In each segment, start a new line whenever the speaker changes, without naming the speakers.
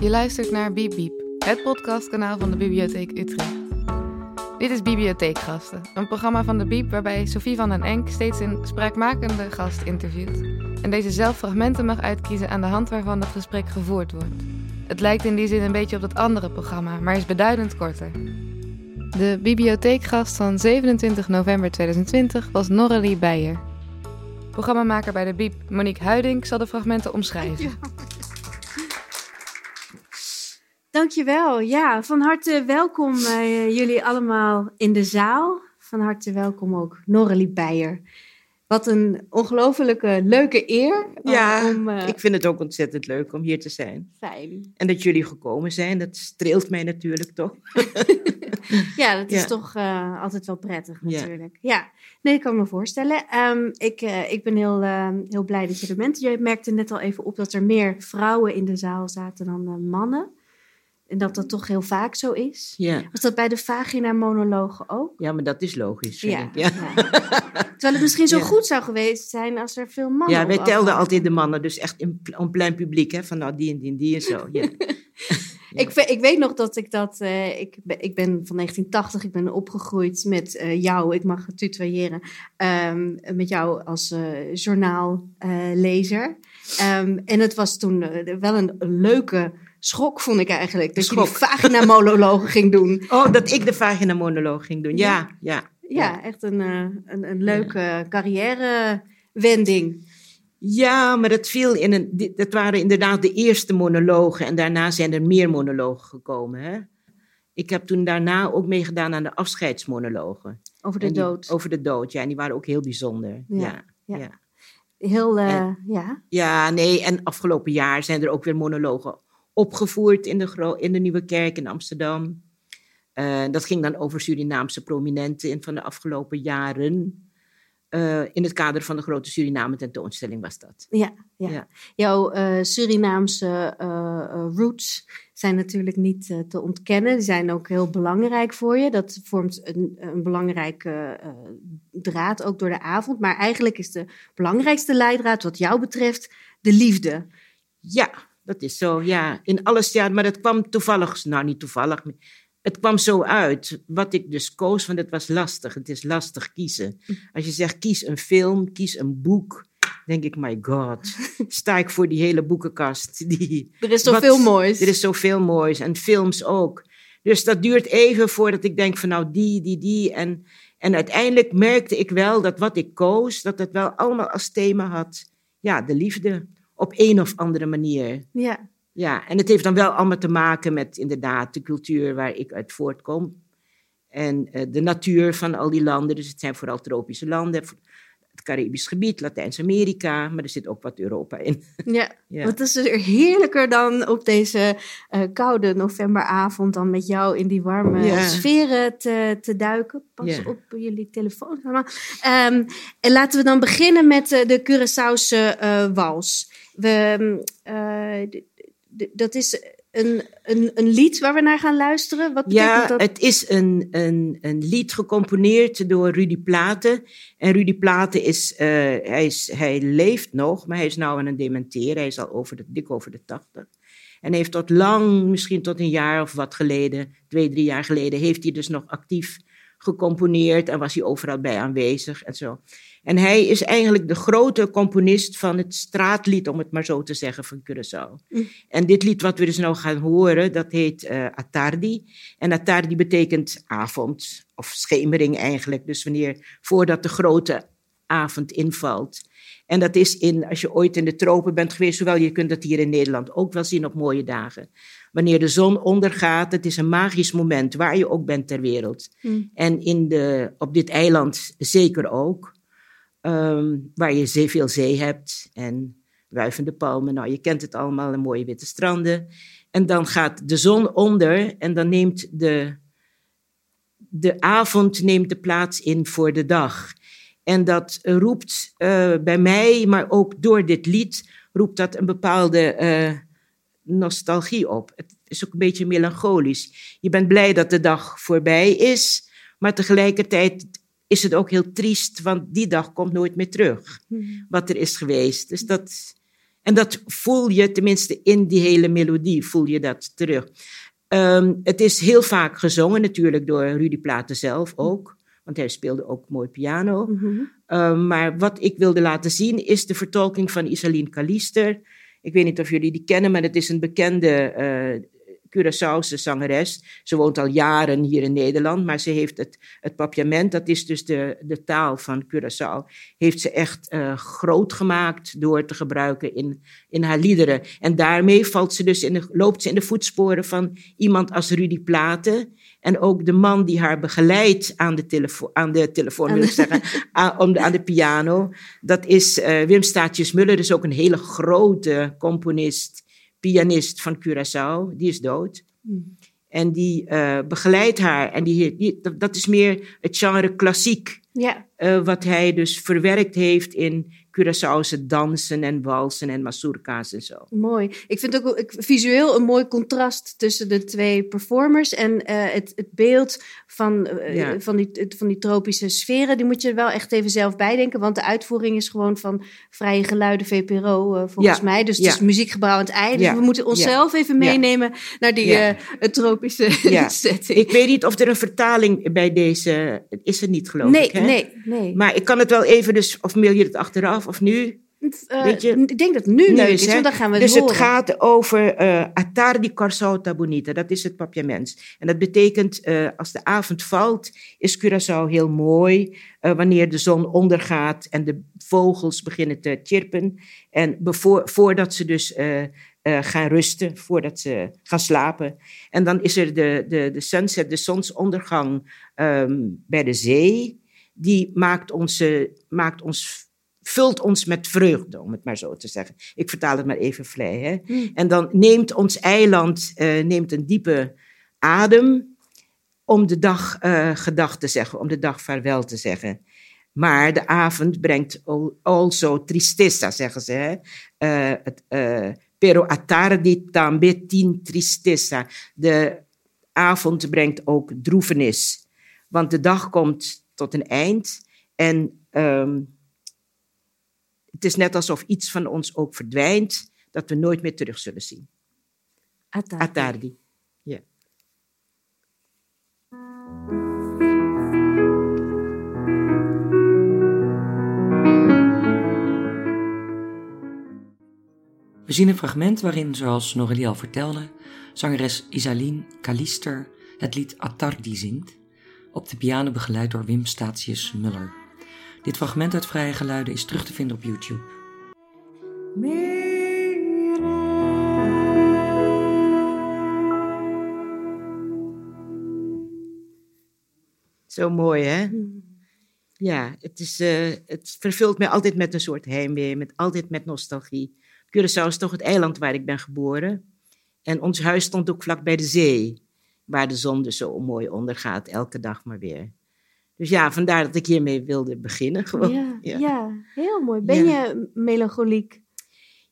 Je luistert naar Biep Biep, het podcastkanaal van de Bibliotheek Utrecht. Dit is Bibliotheekgasten, een programma van de Biep waarbij Sophie van den Enk steeds een spraakmakende gast interviewt en deze zelf fragmenten mag uitkiezen aan de hand waarvan het gesprek gevoerd wordt. Het lijkt in die zin een beetje op dat andere programma, maar is beduidend korter. De bibliotheekgast van 27 november 2020 was Norrelie Beijer. Programmamaker bij de Biep, Monique Huiding, zal de fragmenten omschrijven.
Dankjewel. Ja, van harte welkom uh, jullie allemaal in de zaal. Van harte welkom ook Norrelie Beijer. Wat een ongelofelijke leuke eer.
Ja, om, uh, ik vind het ook ontzettend leuk om hier te zijn.
Fijn.
En dat jullie gekomen zijn, dat streelt mij natuurlijk toch.
ja, dat is ja. toch uh, altijd wel prettig natuurlijk. Ja, ja. nee, ik kan me voorstellen. Um, ik, uh, ik ben heel, uh, heel blij dat je er bent. Je merkte net al even op dat er meer vrouwen in de zaal zaten dan mannen. En dat dat toch heel vaak zo is.
Ja.
Was dat bij de vagina-monologen ook?
Ja, maar dat is logisch.
Ja,
ik. Ja.
ja. Terwijl het misschien zo goed zou geweest zijn als er veel mannen
Ja, wij telden altijd de mannen, dus echt in een plein publiek, hè, van nou die en die en die en zo. Ja.
ik, ik weet nog dat ik dat. Uh, ik, ben, ik ben van 1980, ik ben opgegroeid met uh, jou, ik mag het tutoyeren, um, met jou als uh, journaallezer. Um, en het was toen wel een, een leuke schok, vond ik eigenlijk. Dat schok. je die vagina-monologen ging doen.
Oh, dat ik de vagina-monoloog ging doen. Ja, ja.
Ja, ja echt een, een, een leuke ja. carrièrewending.
Ja, maar dat viel in een. Dat waren inderdaad de eerste monologen. En daarna zijn er meer monologen gekomen. Hè? Ik heb toen daarna ook meegedaan aan de afscheidsmonologen.
Over de
die,
dood.
Over de dood, ja. En die waren ook heel bijzonder. Ja. ja, ja.
Heel, uh,
en,
ja.
Ja, nee. En afgelopen jaar zijn er ook weer monologen opgevoerd in de, in de Nieuwe Kerk in Amsterdam. Uh, dat ging dan over Surinaamse prominenten in van de afgelopen jaren. Uh, in het kader van de grote Suriname tentoonstelling was dat.
Ja, ja. ja. jouw uh, Surinaamse roots zijn natuurlijk niet te ontkennen. Die zijn ook heel belangrijk voor je. Dat vormt een, een belangrijke draad ook door de avond. Maar eigenlijk is de belangrijkste leidraad wat jou betreft de liefde.
Ja, dat is zo, ja. In alles, ja. Maar dat kwam toevallig, nou niet toevallig. Het kwam zo uit, wat ik dus koos, want het was lastig. Het is lastig kiezen. Als je zegt, kies een film, kies een boek, denk ik, my god, sta ik voor die hele boekenkast. Die,
er is zoveel
wat,
moois.
Er is zoveel moois en films ook. Dus dat duurt even voordat ik denk van nou die, die, die. En, en uiteindelijk merkte ik wel dat wat ik koos, dat het wel allemaal als thema had, ja, de liefde op een of andere manier.
Ja.
Ja, en het heeft dan wel allemaal te maken met inderdaad de cultuur waar ik uit voortkom. En uh, de natuur van al die landen. Dus het zijn vooral tropische landen. Het Caribisch gebied, Latijns-Amerika, maar er zit ook wat Europa in.
Ja, ja. wat is er heerlijker dan op deze uh, koude novemberavond dan met jou in die warme ja. sferen te, te duiken. Pas ja. op jullie telefoon. Um, en laten we dan beginnen met uh, de Curaçaose wals. We, dat is een, een, een lied waar we naar gaan luisteren? Wat
ja,
dat?
het is een, een, een lied gecomponeerd door Rudy Platen. En Rudy Platen is, uh, hij, is, hij leeft nog, maar hij is nou aan het dementeren. Hij is al over de, dik over de tachtig. En heeft tot lang, misschien tot een jaar of wat geleden, twee, drie jaar geleden, heeft hij dus nog actief gecomponeerd en was hij overal bij aanwezig en zo. En hij is eigenlijk de grote componist van het straatlied, om het maar zo te zeggen, van Curaçao. Mm. En dit lied wat we dus nou gaan horen, dat heet uh, Atardi. En Atardi betekent avond, of schemering eigenlijk. Dus wanneer, voordat de grote avond invalt. En dat is in, als je ooit in de tropen bent geweest, zowel je kunt dat hier in Nederland ook wel zien op mooie dagen. Wanneer de zon ondergaat, het is een magisch moment, waar je ook bent ter wereld. Mm. En in de, op dit eiland zeker ook. Um, waar je zee, veel zee hebt en wuivende palmen. Nou, je kent het allemaal, de mooie witte stranden. En dan gaat de zon onder en dan neemt de, de avond neemt de plaats in voor de dag. En dat roept uh, bij mij, maar ook door dit lied, roept dat een bepaalde uh, nostalgie op. Het is ook een beetje melancholisch. Je bent blij dat de dag voorbij is, maar tegelijkertijd is het ook heel triest, want die dag komt nooit meer terug. Wat er is geweest. Dus dat, En dat voel je, tenminste in die hele melodie, voel je dat terug. Ehm, het is heel vaak gezongen natuurlijk door Rudy Platen zelf ook. Want hij speelde ook mooi piano. Mhm. Ehm, maar wat ik wilde laten zien is de vertolking van Isaline Kalister. Ik weet niet of jullie die kennen, maar het is een bekende uh, Curaçaose zangeres. Ze woont al jaren hier in Nederland, maar ze heeft het, het papiament, dat is dus de, de taal van Curaçao, heeft ze echt uh, groot gemaakt door te gebruiken in, in haar liederen. En daarmee valt ze dus in de, loopt ze in de voetsporen van iemand als Rudy Platen. En ook de man die haar begeleidt aan de, telefoon, aan de telefoon, wil ik zeggen, aan, de, aan de piano. Dat is uh, Wim Staatjes-Muller, dus ook een hele grote componist pianist van Curaçao, die is dood. Hmm. En die uh, begeleidt haar. En die, die, dat is meer het genre klassiek. Uh, wat hij dus verwerkt heeft in Curaçaose dansen en walsen en mazurka's en zo.
Mooi. Ik vind ook ik, visueel een mooi contrast tussen de twee performers en uh, het, het beeld van, uh, van, die, van die tropische sferen. Die moet je wel echt even zelf bijdenken, want de uitvoering is gewoon van Vrije Geluiden VPRO uh, volgens ja. mij. Dus het is muziekgebouw aan het ei. Dus we moeten onszelf even meenemen naar die tropische setting.
Ik weet niet of er een vertaling bij deze is er niet geloof
nee,
ik. Hè?
Nee, nee.
Maar ik kan het wel even dus, of mail je het achteraf of nu?
Uh, ik denk dat het nu, is, want dan gaan we het
Dus het gaat over uh, Atardi Corsauta Bonita, dat is het papiaments. En dat betekent, uh, als de avond valt, is Curaçao heel mooi. wanneer de zon ondergaat en de vogels beginnen te chirpen. En bevoor, voordat ze dus gaan rusten, voordat ze gaan slapen. En dan is er de, de, de sunset, de zonsondergang um, bij de zee. Die maakt, onze, maakt ons vult ons met vreugde, om het maar zo te zeggen. Ik vertaal het maar even vrij. Hè? Hmm. En dan neemt ons eiland uh, neemt een diepe adem om de dag uh, gedag te zeggen, om de dag vaarwel te zeggen. Maar de avond brengt also tristeza, zeggen ze. Hè? Uh, het, pero a tarde tambe tin tristeza. De avond brengt ook droefenis. Want de dag komt tot een eind en um, het is net alsof iets van ons ook verdwijnt, dat we nooit meer terug zullen zien.
Atardi.
Atardi. Ja.
We zien een fragment waarin, zoals Norelie al vertelde, zangeres Isaline Kalister het lied Atardi zingt, op de piano begeleid door Wim Statius Muller. Dit fragment uit Vrije Geluiden is terug te vinden op YouTube.
Zo mooi, hè? Ja, het, is, uh, het vervult mij altijd met een soort heimwee, met, altijd met nostalgie. Curaçao is toch het eiland waar ik ben geboren. En ons huis stond ook vlak bij de zee, waar de zon dus zo mooi ondergaat, elke dag maar weer. Dus ja, vandaar dat ik hiermee wilde beginnen. Gewoon.
Ja, ja. heel mooi. Ben je melancholiek?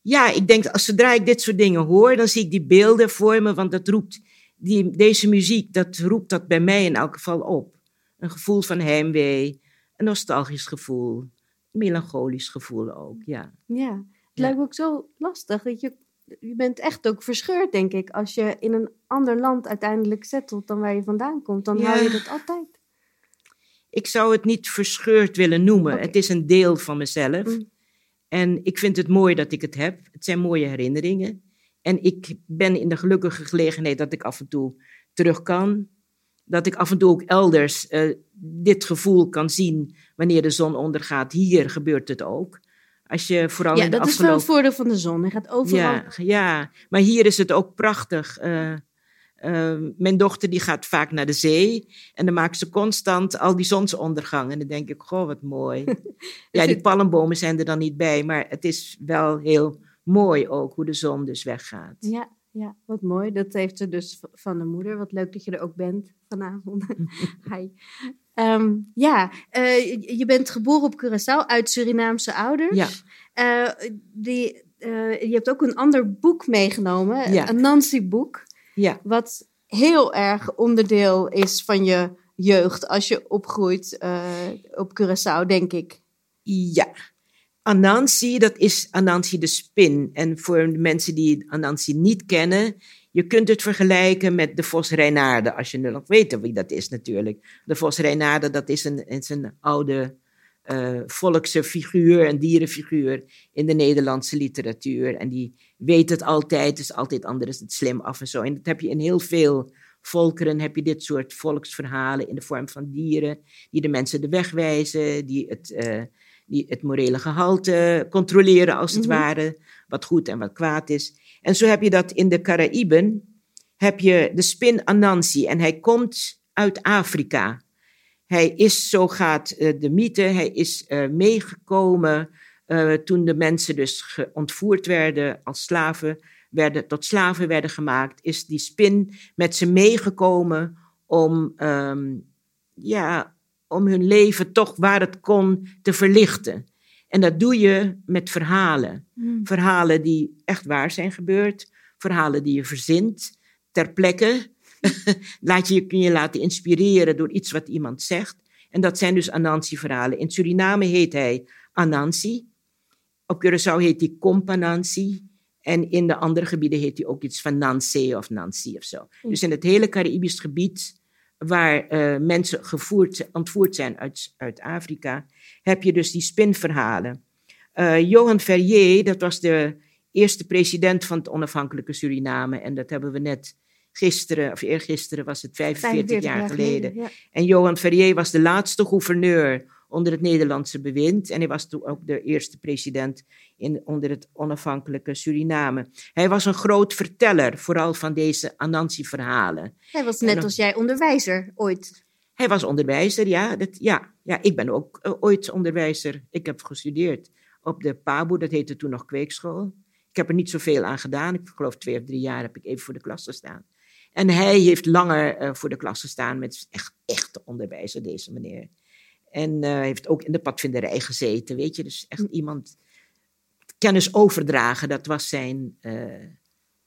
Ja, ik denk als zodra ik dit soort dingen hoor, dan zie ik die beelden voor me, want dat roept, die, deze muziek, dat roept dat bij mij in elk geval op. Een gevoel van heimwee, een nostalgisch gevoel, een melancholisch gevoel ook, ja.
Ja, het lijkt me ook zo lastig, dat je, je bent echt ook verscheurd, denk ik, als je in een ander land uiteindelijk settelt dan waar je vandaan komt. Dan hou je dat altijd.
Ik zou het niet verscheurd willen noemen. Het is een deel van mezelf. Mm. En ik vind het mooi dat ik het heb. Het zijn mooie herinneringen. En ik ben in de gelukkige gelegenheid dat ik af en toe terug kan. Dat ik af en toe ook elders uh, dit gevoel kan zien wanneer de zon ondergaat. Hier gebeurt het ook. Als je vooral
ja,
in de
dat is wel het voordeel van de zon. Hij gaat overal.
Ja, ja, maar hier is het ook prachtig. Uh, Ehm, mijn dochter die gaat vaak naar de zee en dan maakt ze constant al die zonsondergang. En dan denk ik, goh, wat mooi. ja, die palmbomen zijn er dan niet bij, maar het is wel heel mooi ook hoe de zon dus weggaat.
Ja, ja wat mooi. Dat heeft ze dus van de moeder. Wat leuk dat je er ook bent vanavond. Hi. Ehm, ja, uh, je bent geboren op Curaçao uit Surinaamse ouders. Ja. Uh, die, uh, je hebt ook een ander boek meegenomen, ja. een Nancy-boek. Ja. Wat heel erg onderdeel is van je jeugd als je opgroeit uh, op Curaçao, denk ik.
Ja. Anansi, dat is Anansi de spin. En voor de mensen die Anansi niet kennen, je kunt het vergelijken met de Vos Reinaarde, als je nu nog weet wie dat is natuurlijk. De Vos Reinaarde, dat is een, is een oude uh, volkse figuur, een dierenfiguur in de Nederlandse literatuur. En die weet het altijd, is altijd anders, het slim af en zo. En dat heb je in heel veel volkeren, heb je dit soort volksverhalen in de vorm van dieren, die de mensen de weg wijzen, die het, uh, die het morele gehalte controleren als het mhm. ware, wat goed en wat kwaad is. En zo heb je dat in de Caraïben, heb je de spin Anansi en hij komt uit Afrika. Hij is, zo gaat uh, de mythe, hij is uh, meegekomen uh, toen de mensen dus ontvoerd werden als slaven, werden, tot slaven werden gemaakt, is die spin met ze meegekomen om, um, ja, om hun leven toch waar het kon te verlichten. En dat doe je met verhalen. Hmm. Verhalen die echt waar zijn gebeurd, verhalen die je verzint ter plekke. Laat je, kun je laten inspireren door iets wat iemand zegt. En dat zijn dus Anansi-verhalen. In Suriname heet hij Anansi. Op Curaçao heet hij Companansi. En in de andere gebieden heet hij ook iets van Nancy of Nancy of zo. Hmm. Dus in het hele Caribisch gebied waar uh, mensen gevoerd, ontvoerd zijn uit, uit Afrika, heb je dus die spinverhalen. Uh, Johan Ferrier, dat was de eerste president van het onafhankelijke Suriname. En dat hebben we net gisteren, of eergisteren was het 45, jaar, geleden. En Johan Ferrier was de laatste gouverneur onder het Nederlandse bewind. En hij was toen ook de eerste president in, onder het onafhankelijke Suriname. Hij was een groot verteller, vooral van deze Anansi-verhalen.
Hij was net als jij onderwijzer ooit.
Hij was onderwijzer, ja. Dat, ja, ja ik ben ook uh, ooit onderwijzer. Ik heb gestudeerd op de PABO, dat heette toen nog kweekschool. Ik heb er niet zoveel aan gedaan. Ik geloof twee of drie jaar heb ik even voor de klas gestaan. En hij heeft langer uh, voor de klas gestaan met echt, echte onderwijzer, deze meneer. En uh, heeft ook in de padvinderij gezeten, weet je. Dus echt hm. iemand kennis overdragen, dat was zijn, uh,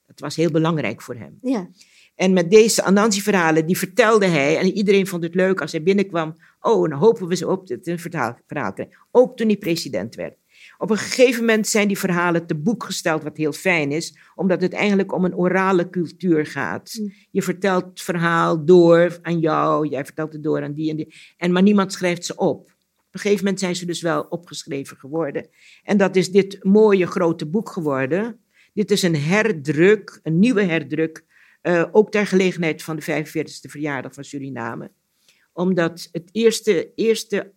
dat was heel belangrijk voor hem.
Ja.
En met deze Anansi-verhalen, die vertelde hij, en iedereen vond het leuk als hij binnenkwam. Oh, dan hopen we ze op dat een verhaal, verhaal krijgen. Ook toen hij president werd. Op een gegeven moment zijn die verhalen te boek gesteld, wat heel fijn is, omdat het eigenlijk om een orale cultuur gaat. Mm. Je vertelt het verhaal door aan jou, jij vertelt het door aan die en die, en maar niemand schrijft ze op. Op een gegeven moment zijn ze dus wel opgeschreven geworden. En dat is dit mooie grote boek geworden. Dit is een herdruk, een nieuwe herdruk, uh, ook ter gelegenheid van de 45e verjaardag van Suriname. Omdat het eerste, eerste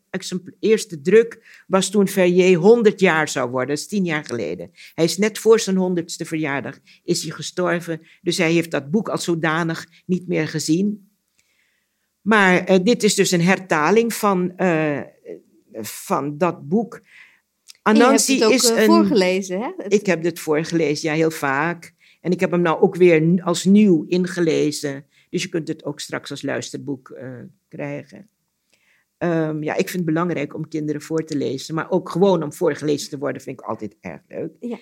eerste druk was toen Verrier 100 jaar zou worden. Dat is tien jaar geleden. Hij is net voor zijn 100ste verjaardag is hij gestorven. Dus hij heeft dat boek als zodanig niet meer gezien. Maar uh, dit is dus een hertaling van, uh, van dat boek.
Anansi je hebt het ook, is een, voorgelezen, hè?
Ik heb dit voorgelezen, ja, heel vaak. En ik heb hem nou ook weer als nieuw ingelezen. Dus je kunt het ook straks als luisterboek krijgen. Um, ja, ik vind het belangrijk om kinderen voor te lezen, maar ook gewoon om voorgelezen te worden vind ik altijd erg leuk.
Ja.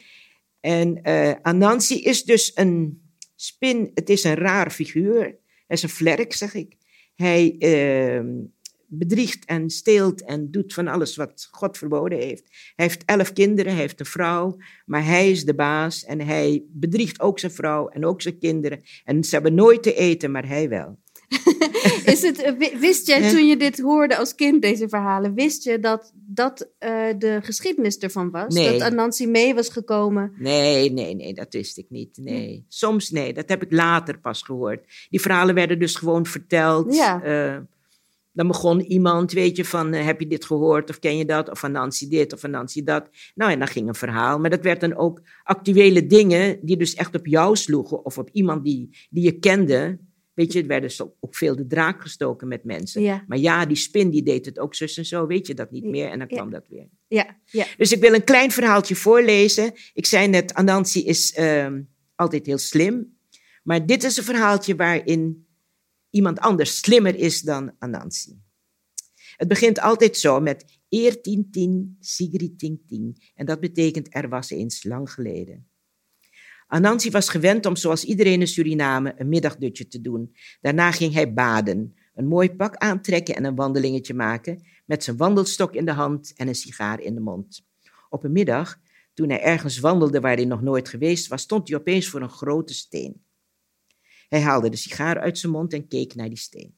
En uh, Anansi is dus een spin, het is een raar figuur. Hij is een vlerk, zeg ik. Hij uh, bedriegt en steelt en doet van alles wat God verboden heeft. Hij heeft elf kinderen, hij heeft een vrouw, maar hij is de baas en hij bedriegt ook zijn vrouw en ook zijn kinderen. En ze hebben nooit te eten, maar hij wel.
is het, eh, wist je toen je dit hoorde als kind, deze verhalen, wist je dat dat uh, de geschiedenis ervan was?
Nee.
Dat Anansi mee was gekomen?
Nee, nee, nee, dat wist ik niet. Nee. Soms nee, dat heb ik later pas gehoord. Die verhalen werden dus gewoon verteld.
Ja.
Uh, dan begon iemand, weet je, van heb je dit gehoord of ken je dat? Of van Nancy dit of van Nancy dat. Nou, en dan ging een verhaal. Maar dat werd dan ook actuele dingen die dus echt op jou sloegen of op iemand die, die je kende. Weet je, er werden dus ook veel de draak gestoken met mensen. Maar ja, die spin die deed het ook zus en zo, weet je dat niet meer. En dan kwam dat weer.
Ja. ja.
Dus ik wil een klein verhaaltje voorlezen. Ik zei net, Anansi is uh, altijd heel slim. Maar dit is een verhaaltje waarin iemand anders slimmer is dan Anansi. Het begint altijd zo met eer tien tien, sigri ting. En dat betekent er was eens lang geleden. Anansi was gewend om zoals iedereen in Suriname een middagdutje te doen. Daarna ging hij baden, een mooi pak aantrekken en een wandelingetje maken met zijn wandelstok in de hand en een sigaar in de mond. Op een middag, toen hij ergens wandelde waar hij nog nooit geweest was, stond hij opeens voor een grote steen. Hij haalde de sigaar uit zijn mond en keek naar die steen.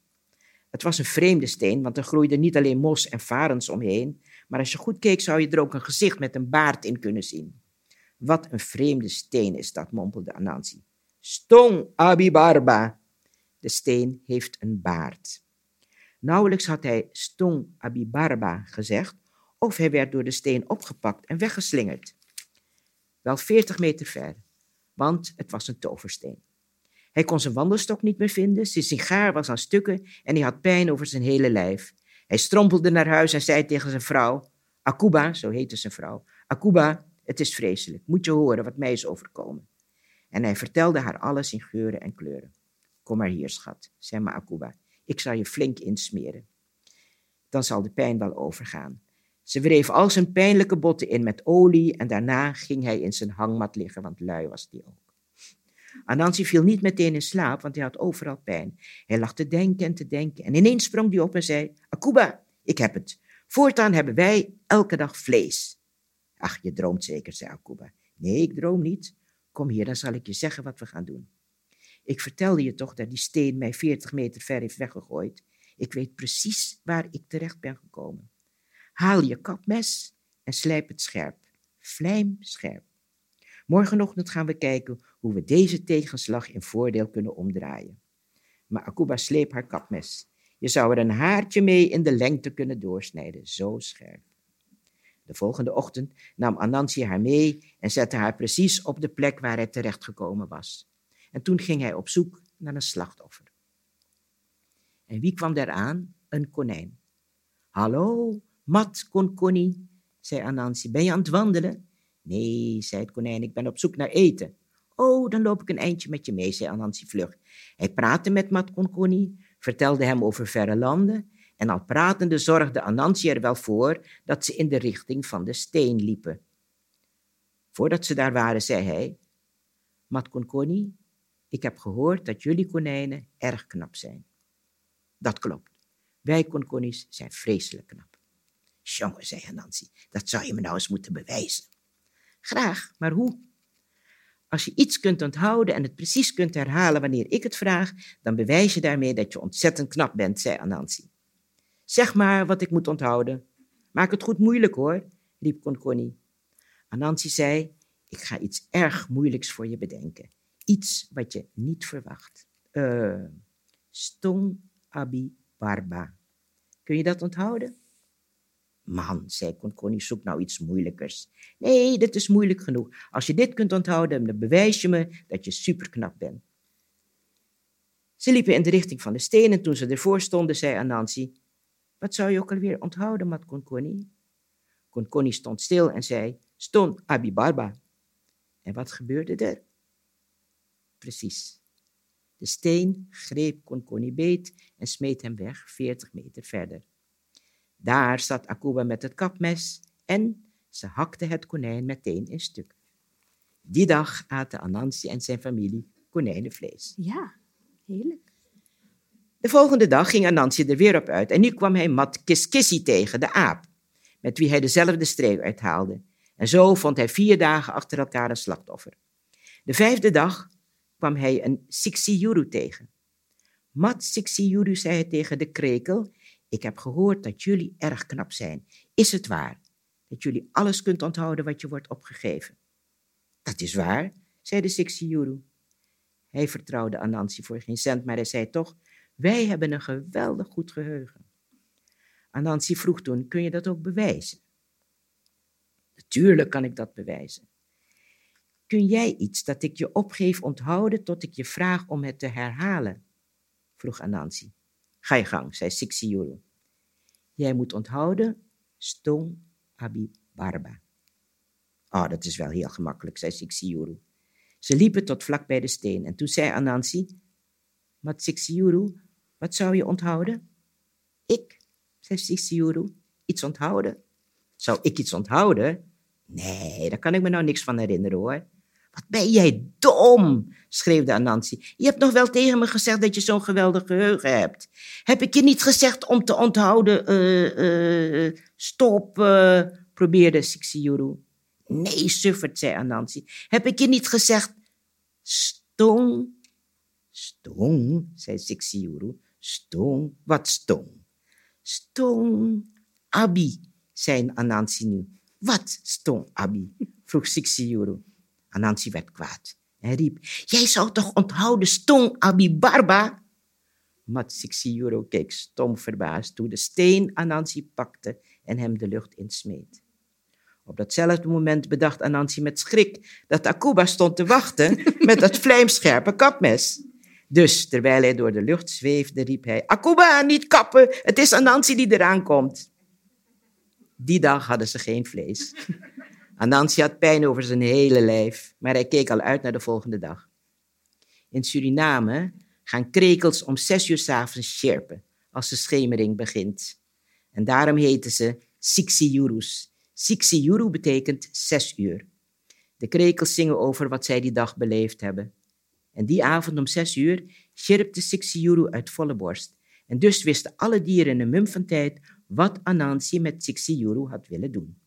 Het was een vreemde steen, want er groeide niet alleen mos en varens omheen, maar als je goed keek zou je er ook een gezicht met een baard in kunnen zien. Wat een vreemde steen is dat, mompelde Anansi. Stong Abibarba. De steen heeft een baard. Nauwelijks had hij Stong Abibarba gezegd, of hij werd door de steen opgepakt en weggeslingerd. Wel veertig meter ver, want het was een toversteen. Hij kon zijn wandelstok niet meer vinden, zijn sigaar was aan stukken en hij had pijn over zijn hele lijf. Hij strompelde naar huis en zei tegen zijn vrouw, Akuba, zo heette zijn vrouw, Akuba, het is vreselijk, moet je horen wat mij is overkomen. En hij vertelde haar alles in geuren en kleuren. Kom maar hier, schat, zei Ma Akuba, ik zal je flink insmeren. Dan zal de pijn wel overgaan. Ze wreef al zijn pijnlijke botten in met olie en daarna ging hij in zijn hangmat liggen, want lui was die ook. Anansi viel niet meteen in slaap, want hij had overal pijn. Hij lag te denken en te denken en ineens sprong hij op en zei, Akuba, ik heb het. Voortaan hebben wij elke dag vlees. Ach, je droomt zeker, zei Akuba. Nee, ik droom niet. Kom hier, dan zal ik je zeggen wat we gaan doen. Ik vertelde je toch dat die steen mij veertig meter ver heeft weggegooid. Ik weet precies waar ik terecht ben gekomen. Haal je kapmes en slijp het scherp. Vlijmscherp. Morgenochtend gaan we kijken hoe we deze tegenslag in voordeel kunnen omdraaien. Maar Akuba sleep haar kapmes. Je zou er een haartje mee in de lengte kunnen doorsnijden, zo scherp. De volgende ochtend nam Anansi haar mee en zette haar precies op de plek waar hij terechtgekomen was. En toen ging hij op zoek naar een slachtoffer. En wie kwam daar aan? Een konijn. Hallo, Mat Konkoni, zei Anansi, ben je aan het wandelen? Nee, zei het konijn, ik ben op zoek naar eten. Oh, dan loop ik een eindje met je mee, zei Anansi vlug. Hij praatte met Mat Konkoni, vertelde hem over verre landen en al pratende zorgde Anansi er wel voor dat ze in de richting van de steen liepen. Voordat ze daar waren, zei hij, Mat Konkoni, ik heb gehoord dat jullie konijnen erg knap zijn. Dat klopt. Wij konkonis zijn vreselijk knap. Jongen, zei Anansi, dat zou je me nou eens moeten bewijzen. Graag, maar hoe? Als je iets kunt onthouden en het precies kunt herhalen wanneer ik het vraag, dan bewijs je daarmee dat je ontzettend knap bent, zei Anansi. Zeg maar wat ik moet onthouden. Maak het goed moeilijk hoor, riep Konkoni. Anansi zei, ik ga iets erg moeilijks voor je bedenken. Iets wat je niet verwacht. Uh, Stong Abi Barba. Kun je dat onthouden? Man, zei Konkoni, zoek nou iets moeilijkers. Nee, dit is moeilijk genoeg. Als je dit kunt onthouden, dan bewijs je me dat je superknap bent. Ze liepen in de richting van de steen en toen ze ervoor stonden, zei Anansi, wat zou je ook alweer onthouden, Mat Konkoni? Konkoni stond stil en zei, Ston Abibarba. En wat gebeurde er? Precies. De steen greep Konkoni beet en smeet hem weg, veertig meter verder. Daar zat Akuba met het kapmes en ze hakte het konijn meteen in stukken. Die dag aten Anansi en zijn familie konijnenvlees.
Ja, heerlijk.
De volgende dag ging Anansi er weer op uit en nu kwam hij Mat Kiskissi tegen, de aap, met wie hij dezelfde streek uithaalde. En zo vond hij vier dagen achter elkaar een slachtoffer. De vijfde dag kwam hij een Sixiuru tegen. Mat Sixiuru zei hij tegen de krekel ik heb gehoord dat jullie erg knap zijn. Is het waar dat jullie alles kunt onthouden wat je wordt opgegeven? Dat is waar, zei de Sixiuru. Hij vertrouwde Anansi voor geen cent, maar hij zei toch, wij hebben een geweldig goed geheugen. Anansi vroeg toen, kun je dat ook bewijzen? Natuurlijk kan ik dat bewijzen. Kun jij iets dat ik je opgeef onthouden tot ik je vraag om het te herhalen? vroeg Anansi. Ga je gang, zei Sixiuru. Jij moet onthouden, Stong Abi Barba. Oh, dat is wel heel gemakkelijk, zei Sixiuru. Ze liepen tot vlak bij de steen en toen zei Anansi, Mat Sixiuru, wat zou je onthouden? Ik, zei Sixiuru, iets onthouden. Zou ik iets onthouden? Nee, daar kan ik me nou niks van herinneren hoor. Wat ben jij dom, schreeuwde Anansi. Je hebt nog wel tegen me gezegd dat je zo'n geweldig geheugen hebt. Heb ik je niet gezegd om te onthouden, uh, uh, stop, uh, probeerde Sixiuru. Nee, suffert, zei Anansi. Heb ik je niet gezegd? Stong. Stong, zei Sixiuru. Stong, wat stong? Stong, Abi, zei Anansi nu. Wat stong Abi? vroeg Sixiuru. Anansi werd kwaad. Hij riep, jij zou toch onthouden stong Abi Barba? Mat Sixiuru keek stom verbaasd toen de steen Anansi pakte en hem de lucht insmeet. Op datzelfde moment bedacht Anansi met schrik dat Akuba stond te wachten met dat vlijmscherpe kapmes. Dus terwijl hij door de lucht zweefde, riep hij: Akuba, niet kappen, het is Anansi die eraan komt. Die dag hadden ze geen vlees. Anansi had pijn over zijn hele lijf, maar hij keek al uit naar de volgende dag. In Suriname gaan krekels om zes uur s'avonds sjerpen als de schemering begint. En daarom heten ze Sixiurus. Sixiuru betekent zes uur. De krekels zingen over wat zij die dag beleefd hebben. En die avond om zes uur sjerpte Sixiuru uit volle borst. En dus wisten alle dieren in een mum van tijd wat Anansi met Sixiuru had willen doen.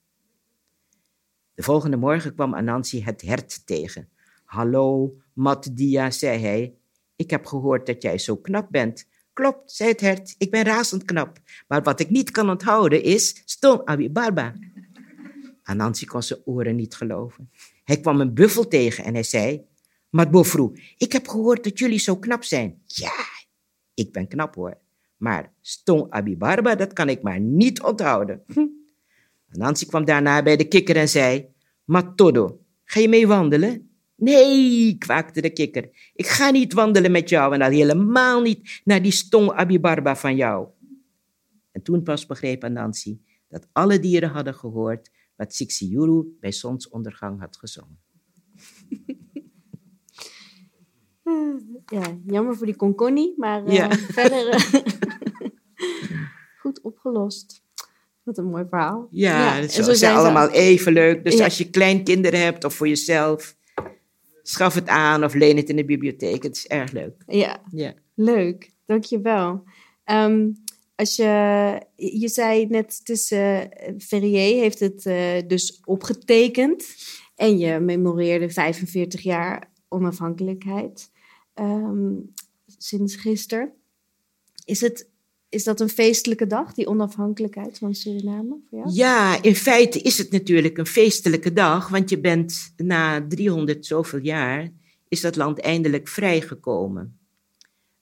De volgende morgen kwam Anansi het hert tegen. Hallo, Matdia, zei hij. Ik heb gehoord dat jij zo knap bent. Klopt, zei het hert, ik ben razend knap. Maar wat ik niet kan onthouden is Stom Abi Barba. Anansi kon zijn oren niet geloven. Hij kwam een buffel tegen en hij zei: Matbofru, ik heb gehoord dat jullie zo knap zijn. Ja, ik ben knap hoor. Maar Stom Abi Barba, dat kan ik maar niet onthouden. Anansi kwam daarna bij de kikker en zei: Matodo, ga je mee wandelen? Nee, kwaakte de kikker. Ik ga niet wandelen met jou en al helemaal niet naar die Stong Abibarba van jou. En toen pas begreep Anansi dat alle dieren hadden gehoord wat Sixiuru bij zonsondergang had gezongen.
Ja, jammer voor die konkoni, maar uh, verder uh, goed opgelost. Wat een mooi verhaal.
Ja, ja. ze zijn allemaal even leuk. Dus als je kleinkinderen hebt of voor jezelf, schaf het aan of leen het in de bibliotheek. Het is erg leuk.
Ja, ja. leuk. Dankjewel. Um, als je, je zei net, het is, uh, Ferrier heeft het uh, dus opgetekend. En je memoreerde 45 jaar onafhankelijkheid um, sinds gisteren. Is, het, is dat een feestelijke dag, die onafhankelijkheid van Suriname voor jou?
Ja, in feite is het natuurlijk een feestelijke dag. Want je bent na 300 zoveel jaar, is dat land eindelijk vrijgekomen.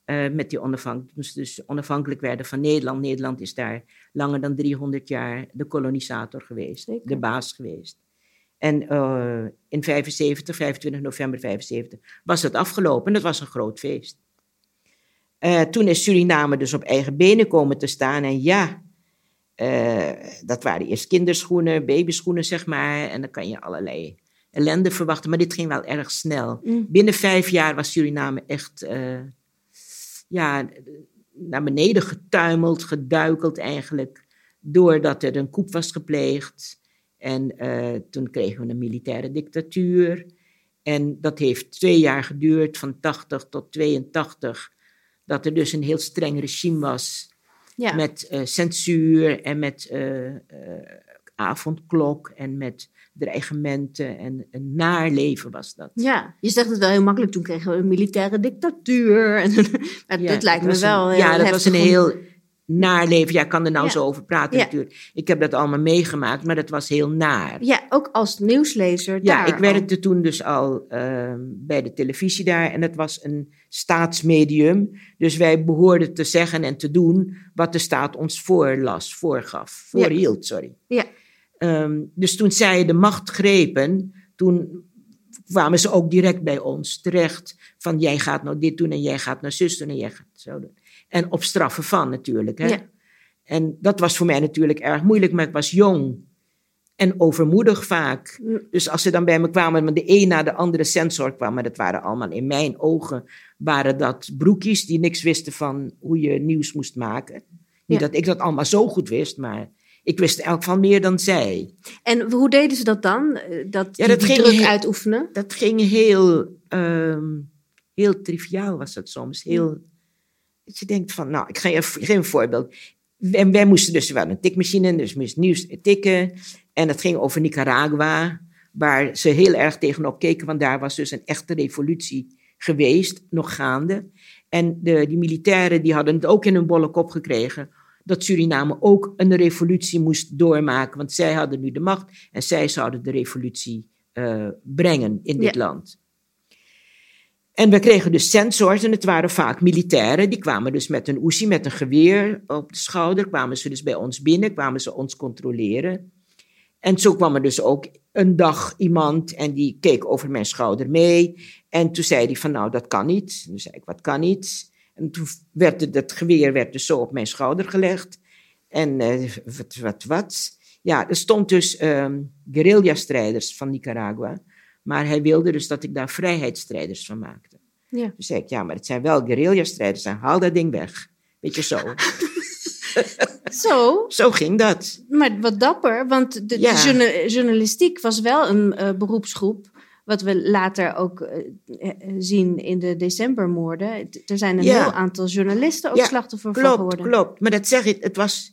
Uh, met die onafhankelijk, dus onafhankelijk werden van Nederland. Nederland is daar langer dan 300 jaar de kolonisator geweest, Zeker. de baas geweest. En uh, in 75, 25 november 75, was het afgelopen. Dat was een groot feest. Uh, toen is Suriname dus op eigen benen komen te staan. En ja, dat waren eerst kinderschoenen, babyschoenen, zeg maar. En dan kan je allerlei ellende verwachten. Maar dit ging wel erg snel. Mm. Binnen vijf jaar was Suriname echt ja, naar beneden getuimeld, geduikeld eigenlijk, doordat er een koep was gepleegd. En toen kregen we een militaire dictatuur. En dat heeft twee jaar geduurd, van 80 tot 82, dat er dus een heel streng regime was. Ja. Met uh, censuur en met uh, avondklok en met dreigementen en een naar leven was dat.
Ja, je zegt het wel heel makkelijk. Toen kregen we een militaire dictatuur. En, maar ja, dat lijkt me wel
een, Ja, dat was een heel naar leven. Ja, ik kan er nou zo over praten natuurlijk. Ik heb dat allemaal meegemaakt, maar dat was heel naar.
Ja, ook als nieuwslezer
Ja, ik werkte toen dus al uh, bij de televisie daar. En het was een staatsmedium. Dus wij behoorden te zeggen en te doen wat de staat ons voorlas, voorgaf. Voorhield, sorry. Ja. Um, dus toen zij de macht grepen, toen kwamen ze ook direct bij ons terecht. Van jij gaat nou dit doen en jij gaat nou zus doen en jij gaat zo doen. En op straffen van natuurlijk. Hè? Ja. En dat was voor mij natuurlijk erg moeilijk, maar ik was jong. En overmoedig vaak. Dus als ze dan bij me kwamen, met de een na de andere sensor kwam, maar dat waren allemaal in mijn ogen, waren dat broekjes die niks wisten van hoe je nieuws moest maken. Niet dat ik dat allemaal zo goed wist, maar ik wist elk van meer dan zij.
En hoe deden ze dat dan? Eh, dat, ja, dat die, druk uitoefenen?
Dat ging heel, um, heel triviaal was dat soms. Heel, dat je denkt van, nou, ik geef, geef een voorbeeld. en wij moesten dus wel een tikmachine, dus moest nieuws tikken. En het ging over Nicaragua, waar ze heel erg tegenop keken, want daar was dus een echte revolutie geweest, nog gaande. En de, die militairen die hadden het ook in hun bolle kop gekregen dat Suriname ook een revolutie moest doormaken, want zij hadden nu de macht en zij zouden de revolutie uh, brengen in dit land. En we kregen dus sensors en het waren vaak militairen. Die kwamen dus met een oesie, met een geweer op de schouder. Kwamen ze dus bij ons binnen, kwamen ze ons controleren. En zo kwam er dus ook een dag iemand en die keek over mijn schouder mee. En toen zei hij van nou dat kan niet. toen zei ik wat kan niet. En toen werd het, het geweer werd dus zo op mijn schouder gelegd. En uh, wat, wat, wat. Ja, er stond dus um, guerrilla-strijders van Nicaragua. Maar hij wilde dus dat ik daar vrijheidsstrijders van maakte. Ja. Dus zei ik, ja, maar het zijn wel guerrilla-strijders. En haal dat ding weg. Weet je zo.
zo?
Zo ging dat.
Maar wat dapper, want de, de journalistiek was wel een uh, beroepsgroep. Wat we later ook uh, zien in de decembermoorden. Er zijn een heel aantal journalisten ook slachtoffer
klopt, van
geworden.
Klopt, maar dat zeg ik, het was...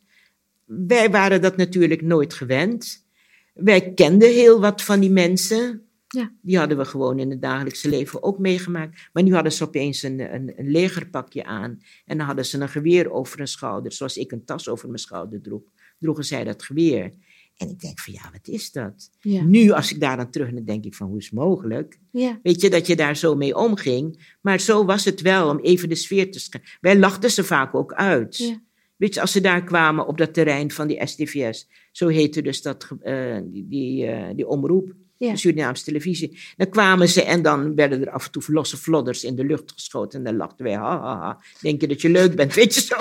Wij waren dat natuurlijk nooit gewend. Wij kenden heel wat van die mensen. Ja. Die hadden we gewoon in het dagelijkse leven ook meegemaakt. Maar nu hadden ze opeens een, een, een legerpakje aan. En dan hadden ze een geweer over hun schouder. Zoals ik een tas over mijn schouder droeg. Droegen zij dat geweer. En ik denk van ja, wat is dat? Nu, als ik daar dan terug naar denk ik van hoe is het mogelijk? Ja. Weet je, dat je daar zo mee omging. Maar zo was het wel, om even de sfeer te schrijven. Wij lachten ze vaak ook uit. Ja. Weet je, als ze daar kwamen op dat terrein van die STVS. Zo heette dus dat, uh, die, die, uh, die omroep. Ja. Surinaamse televisie. Dan kwamen ze en dan werden er af en toe losse flodders in de lucht geschoten. En dan lachten wij, ha, ha, ha. Denk je dat je leuk bent, weet je zo?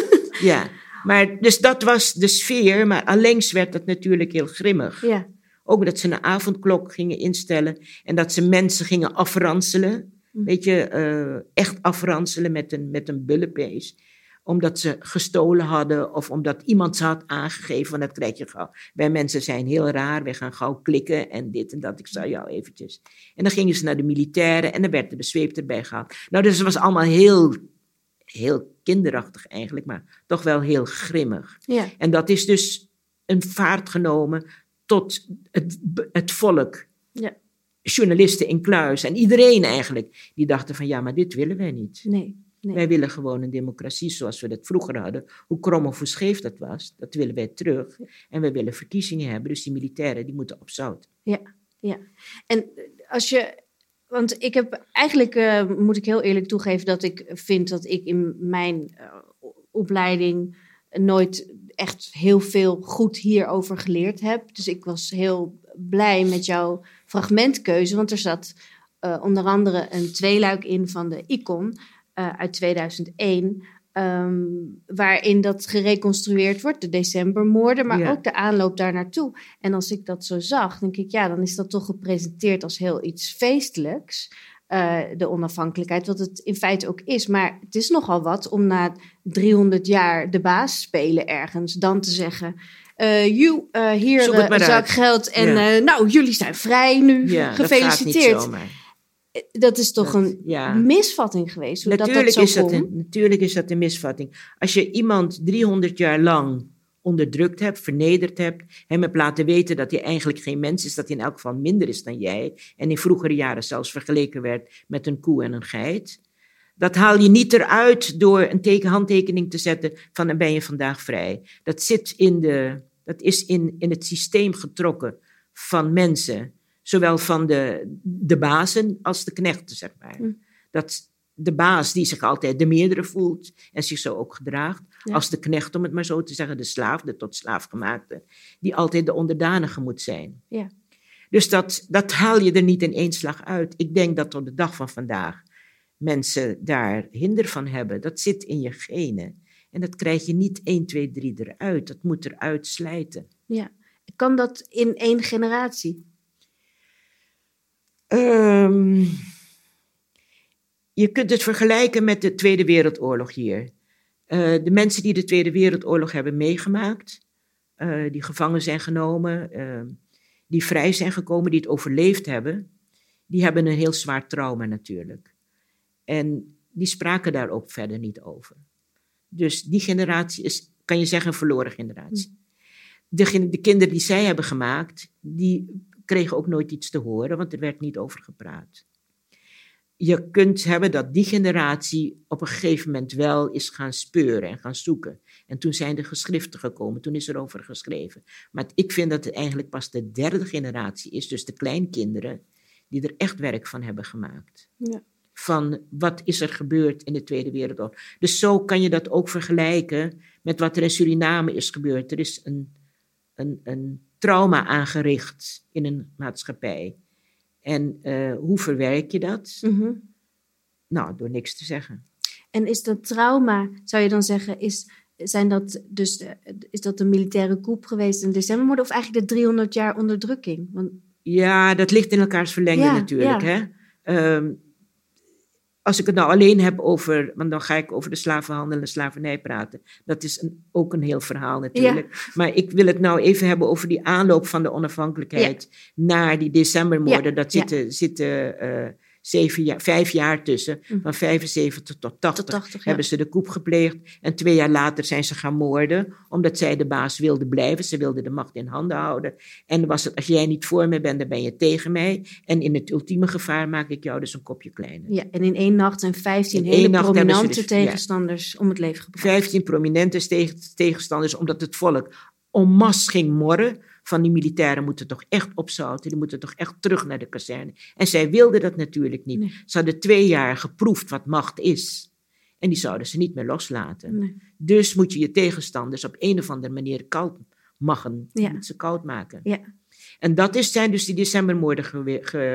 ja. Maar dus dat was de sfeer, maar allengs werd het natuurlijk heel grimmig. Ja. Ook dat ze een avondklok gingen instellen en dat ze mensen gingen afranselen. Hm. Weet je, uh, echt afranselen met een, met een bullenpees omdat ze gestolen hadden of omdat iemand ze had aangegeven. Want dat krijg je gauw. Wij mensen zijn heel raar, wij gaan gauw klikken en dit en dat. Ik zou jou eventjes. En dan gingen ze naar de militairen en dan werd de zweep erbij gehaald. Nou, dus het was allemaal heel, heel kinderachtig eigenlijk, maar toch wel heel grimmig. Ja. En dat is dus een vaart genomen tot het, het volk. Ja. Journalisten in kluis en iedereen eigenlijk. Die dachten van ja, maar dit willen wij niet.
Nee.
Wij willen gewoon een democratie zoals we dat vroeger hadden. Hoe krom of hoe scheef dat was, dat willen wij terug. En we willen verkiezingen hebben, dus die militairen die moeten op zout.
Ja, ja. En als je want ik heb eigenlijk, uh, moet ik heel eerlijk toegeven, dat ik vind dat ik in mijn uh, opleiding nooit echt heel veel goed hierover geleerd heb. Dus ik was heel blij met jouw fragmentkeuze, want er zat uh, onder andere een tweeluik in van de ICON uit 2001. Um, waarin dat gereconstrueerd wordt, de decembermoorden, maar ook de aanloop daar naartoe. En als ik dat zo zag, denk ik, ja, dan is dat toch gepresenteerd als heel iets feestelijks. Uh, de onafhankelijkheid, wat het in feite ook is. Maar het is nogal wat om na 300 jaar de baas spelen ergens, dan te zeggen. Uh, you, uh, hier een zak geld en ja. nou, jullie zijn vrij nu. Ja, Gefeliciteerd dat is toch een misvatting geweest. Hoe natuurlijk, dat, dat
is dat een, natuurlijk is dat een misvatting. Als je iemand 300 jaar lang onderdrukt hebt, vernederd hebt, hem hebt laten weten dat hij eigenlijk geen mens is, dat hij in elk geval minder is dan jij, en in vroegere jaren zelfs vergeleken werd met een koe en een geit. Dat haal je niet eruit door een teken, handtekening te zetten van dan ben je vandaag vrij. Dat zit in de, dat is in, in het systeem getrokken van mensen zowel van de, de bazen als de knechten, zeg maar. Hm. Dat de baas die zich altijd de meerdere voelt en zich zo ook gedraagt, als de knecht, om het maar zo te zeggen, de slaaf, de tot slaaf gemaakte, die altijd de onderdanige moet zijn. Ja. Dus dat, dat haal je er niet in één slag uit. Ik denk dat tot de dag van vandaag mensen daar hinder van hebben. Dat zit in je genen. En dat krijg je niet 1, 2, 3 eruit. Dat moet eruit slijten.
Ja. Kan dat in één generatie?
Um, je kunt het vergelijken met de Tweede Wereldoorlog hier. Uh, de mensen die de Tweede Wereldoorlog hebben meegemaakt, uh, die gevangen zijn genomen, uh, die vrij zijn gekomen, die het overleefd hebben, die hebben een heel zwaar trauma natuurlijk. En die spraken daar ook verder niet over. Dus die generatie is kan je zeggen, een verloren generatie. De, de kinderen die zij hebben gemaakt, die kregen ook nooit iets te horen, want er werd niet over gepraat. Je kunt hebben dat die generatie op een gegeven moment wel is gaan speuren en gaan zoeken. En toen zijn de geschriften gekomen, toen is er over geschreven. Maar ik vind dat het eigenlijk pas de derde generatie is, dus de kleinkinderen, die er echt werk van hebben gemaakt. Ja. Van wat is er gebeurd in de Tweede Wereldoorlog. Dus zo kan je dat ook vergelijken met wat er in Suriname is gebeurd. Er is een, een, een trauma aangericht in een maatschappij. En uh, hoe verwerk je dat? Mhm. Nou, door niks te zeggen.
En is dat trauma, zou je dan zeggen, is, zijn dat dus, is dat een militaire coup geweest in december of eigenlijk de 300 jaar onderdrukking? Want...
Ja, dat ligt in elkaars verlengde natuurlijk. Ja. Hè? Um, als ik het nou alleen heb over, want dan ga ik over de slavenhandel en slavernij praten. Dat is een, ook een heel verhaal natuurlijk. Maar ik wil het nou even hebben over die aanloop van de onafhankelijkheid naar die decembermoorden. Dat zitten, zitten uh, zeven jaar, vijf jaar tussen. Mhm. Van 75 tot 80, hebben ze de koep gepleegd. En twee jaar later zijn ze gaan moorden, omdat zij de baas wilden blijven. Ze wilden de macht in handen houden. En was het, als jij niet voor mij bent, dan ben je tegen mij. En in het ultieme gevaar maak ik jou dus een kopje kleiner.
Ja, en in één nacht zijn 15 hele prominente dus- tegenstanders om het leven gebracht.
15 prominente tegenstanders, omdat het volk en masse ging morren van die militairen moeten toch echt opzouten, die moeten toch echt terug naar de kazerne. En zij wilden dat natuurlijk niet. Ze hadden twee jaar geproefd wat macht is. En die zouden ze niet meer loslaten. Dus moet je je tegenstanders op een of andere manier koud maken. Ja. Ze koud maken. Ja. En dat is, zijn dus die decembermoorden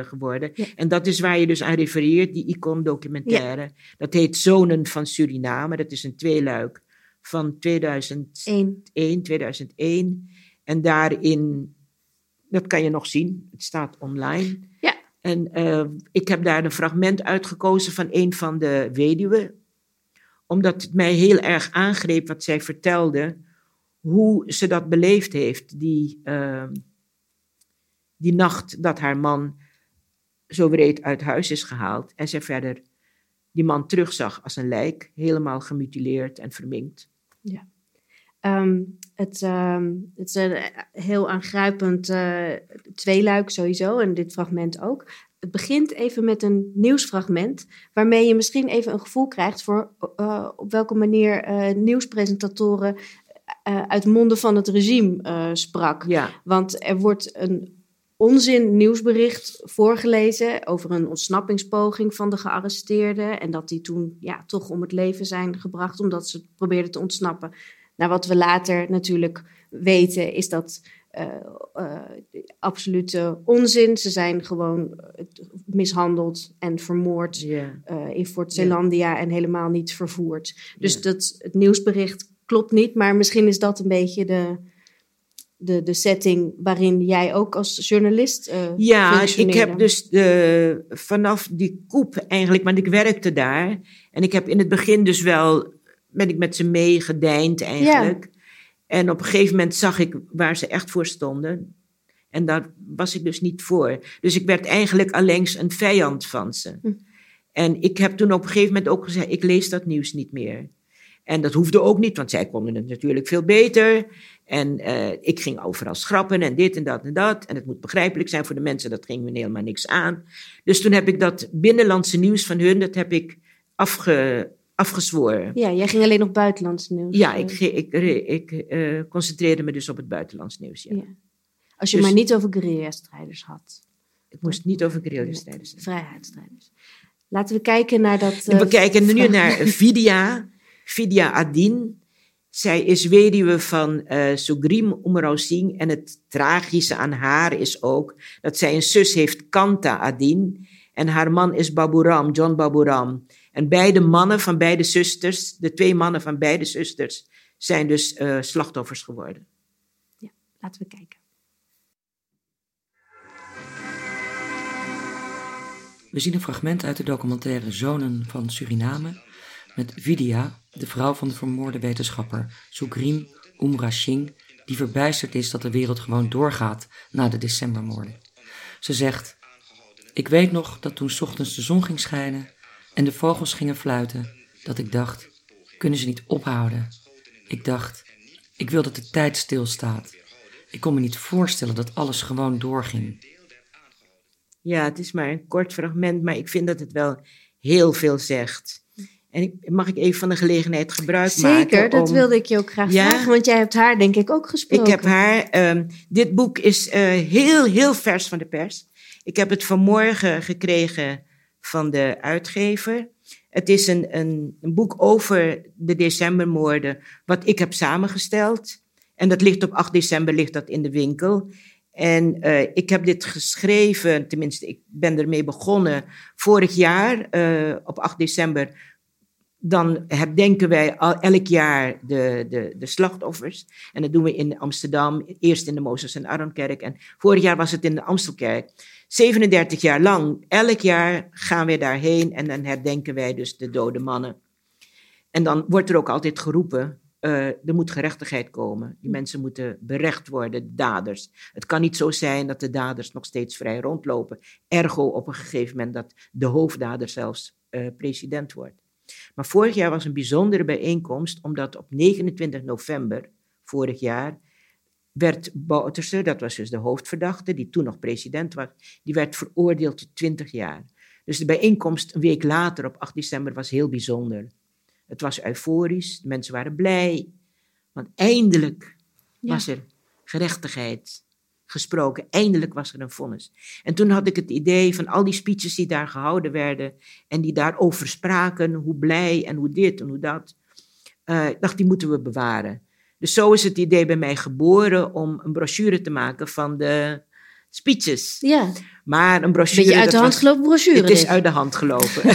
geworden. En dat is waar je dus aan refereert, die icon-documentaire. Dat heet Zonen van Suriname. Dat is een tweeluik van 2001, 2001. En daarin, dat kan je nog zien, het staat online. Ja. En uh, ik heb daar een fragment uitgekozen van een van de weduwen, omdat het mij heel erg aangreep wat zij vertelde, hoe ze dat beleefd heeft, die, uh, die nacht dat haar man zo breed uit huis is gehaald en zij verder die man terugzag als een lijk, helemaal gemutileerd en verminkt.
Ja. Um, het, um, het is een heel aangrijpend uh, tweeluik sowieso en dit fragment ook. Het begint even met een nieuwsfragment, waarmee je misschien even een gevoel krijgt voor uh, op welke manier uh, nieuwspresentatoren uit monden van het regime sprak. Ja. Want er wordt een onzin nieuwsbericht voorgelezen over een ontsnappingspoging van de gearresteerden en dat die toen ja, toch om het leven zijn gebracht omdat ze probeerden te ontsnappen. Nou, wat we later natuurlijk weten, is dat uh, uh, absolute onzin. Ze zijn gewoon uh, mishandeld en vermoord in Fort Zeelandia en helemaal niet vervoerd. Dus dat, het nieuwsbericht klopt niet, maar misschien is dat een beetje de, de, de setting waarin jij ook als journalist.
ja, ik heb dus de, vanaf die koep eigenlijk, want ik werkte daar. En ik heb in het begin dus wel ben ik met ze meegedijnd eigenlijk. En op een gegeven moment zag ik waar ze echt voor stonden. En daar was ik dus niet voor. Dus ik werd eigenlijk allengs een vijand van ze. Hm. En ik heb toen op een gegeven moment ook gezegd: ik lees dat nieuws niet meer. En dat hoefde ook niet, want zij konden het natuurlijk veel beter. En uh, ik ging overal schrappen en dit en dat en dat. En het moet begrijpelijk zijn voor de mensen, dat ging me helemaal niks aan. Dus toen heb ik dat binnenlandse nieuws van hun, dat heb ik afge, afgezworen.
Ja, jij ging alleen op buitenlands nieuws.
Ja, ik, ik, ik uh, concentreerde me dus op het buitenlands nieuws. Ja.
Als je dus, maar niet over guerrilla-strijders had.
Ik moest niet over guerrilla-strijders
Vrijheidsstrijders. Laten we kijken naar dat.
Uh, we kijken nu naar Vidia, Vidia Adin. Zij is weduwe van uh, Sugrim Umrao Singh. En het tragische aan haar is ook dat zij een zus heeft, Kanta Adin. En haar man is Baburam, John Baburam. En beide mannen van beide zusters, de twee mannen van beide zusters, zijn dus uh, slachtoffers geworden.
Ja, laten we kijken.
We zien een fragment uit de documentaire Zonen van Suriname met Vidya, de vrouw van de vermoorde wetenschapper Sugrim Umrashing, die verbijsterd is dat de wereld gewoon doorgaat na de decembermoorden. Ze zegt: Ik weet nog dat toen ochtends de zon ging schijnen en de vogels gingen fluiten, dat ik dacht, kunnen ze niet ophouden? Ik dacht, Ik wil dat de tijd stilstaat. Ik kon me niet voorstellen dat alles gewoon doorging.
Ja, het is maar een kort fragment, maar ik vind dat het wel heel veel zegt. En ik, mag ik even van de gelegenheid gebruik
Zeker,
maken?
Zeker, dat wilde ik je ook graag vragen, want jij hebt haar denk ik ook gesproken.
Ik heb haar. Um, dit boek is uh, heel, heel vers van de pers. Ik heb het vanmorgen gekregen van de uitgever. Het is een, een, een boek over de decembermoorden, wat ik heb samengesteld. En dat ligt op 8 december ligt dat in de winkel. En uh, ik heb dit geschreven, tenminste, ik ben ermee begonnen vorig jaar uh, op 8 december. Dan herdenken wij al, elk jaar de, de, de slachtoffers. En dat doen we in Amsterdam, eerst in de Mozes en Aronkerk. En vorig jaar was het in de Amstelkerk. 37 jaar lang, elk jaar gaan wij daarheen en dan herdenken wij dus de dode mannen. En dan wordt er ook altijd geroepen, uh, er moet gerechtigheid komen. Die mensen moeten berecht worden, de daders. Het kan niet zo zijn dat de daders nog steeds vrij rondlopen. Ergo op een gegeven moment dat de hoofddader zelfs uh, president wordt. Maar vorig jaar was een bijzondere bijeenkomst, omdat op 29 november vorig jaar werd Bouterse, dat was dus de hoofdverdachte, die toen nog president was, die werd veroordeeld tot 20 jaar. Dus de bijeenkomst een week later, op 8 december, was heel bijzonder. Het was euforisch, de mensen waren blij, want eindelijk ja. was er gerechtigheid gesproken. Eindelijk was er een vonnis. En toen had ik het idee van al die speeches die daar gehouden werden en die daarover spraken, hoe blij en hoe dit en hoe dat. Uh, ik dacht, die moeten we bewaren. Dus zo is het idee bij mij geboren om een brochure te maken van de speeches.
Ja.
Maar een brochure.
Beetje uit de hand gelopen brochure.
Het is uit de hand gelopen.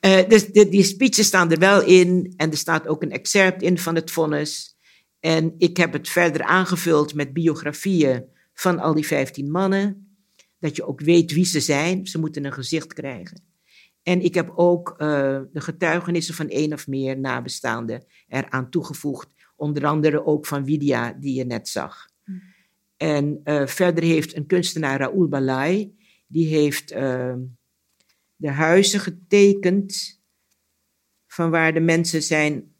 uh, dus de, die speeches staan er wel in. En er staat ook een excerpt in van het vonnis. En ik heb het verder aangevuld met biografieën van al die 15 mannen. Dat je ook weet wie ze zijn. Ze moeten een gezicht krijgen. En ik heb ook uh, de getuigenissen van één of meer nabestaanden eraan toegevoegd. Onder andere ook van Widya, die je net zag. Mm. En uh, verder heeft een kunstenaar, Raoul Balai, die heeft uh, de huizen getekend van waar de mensen zijn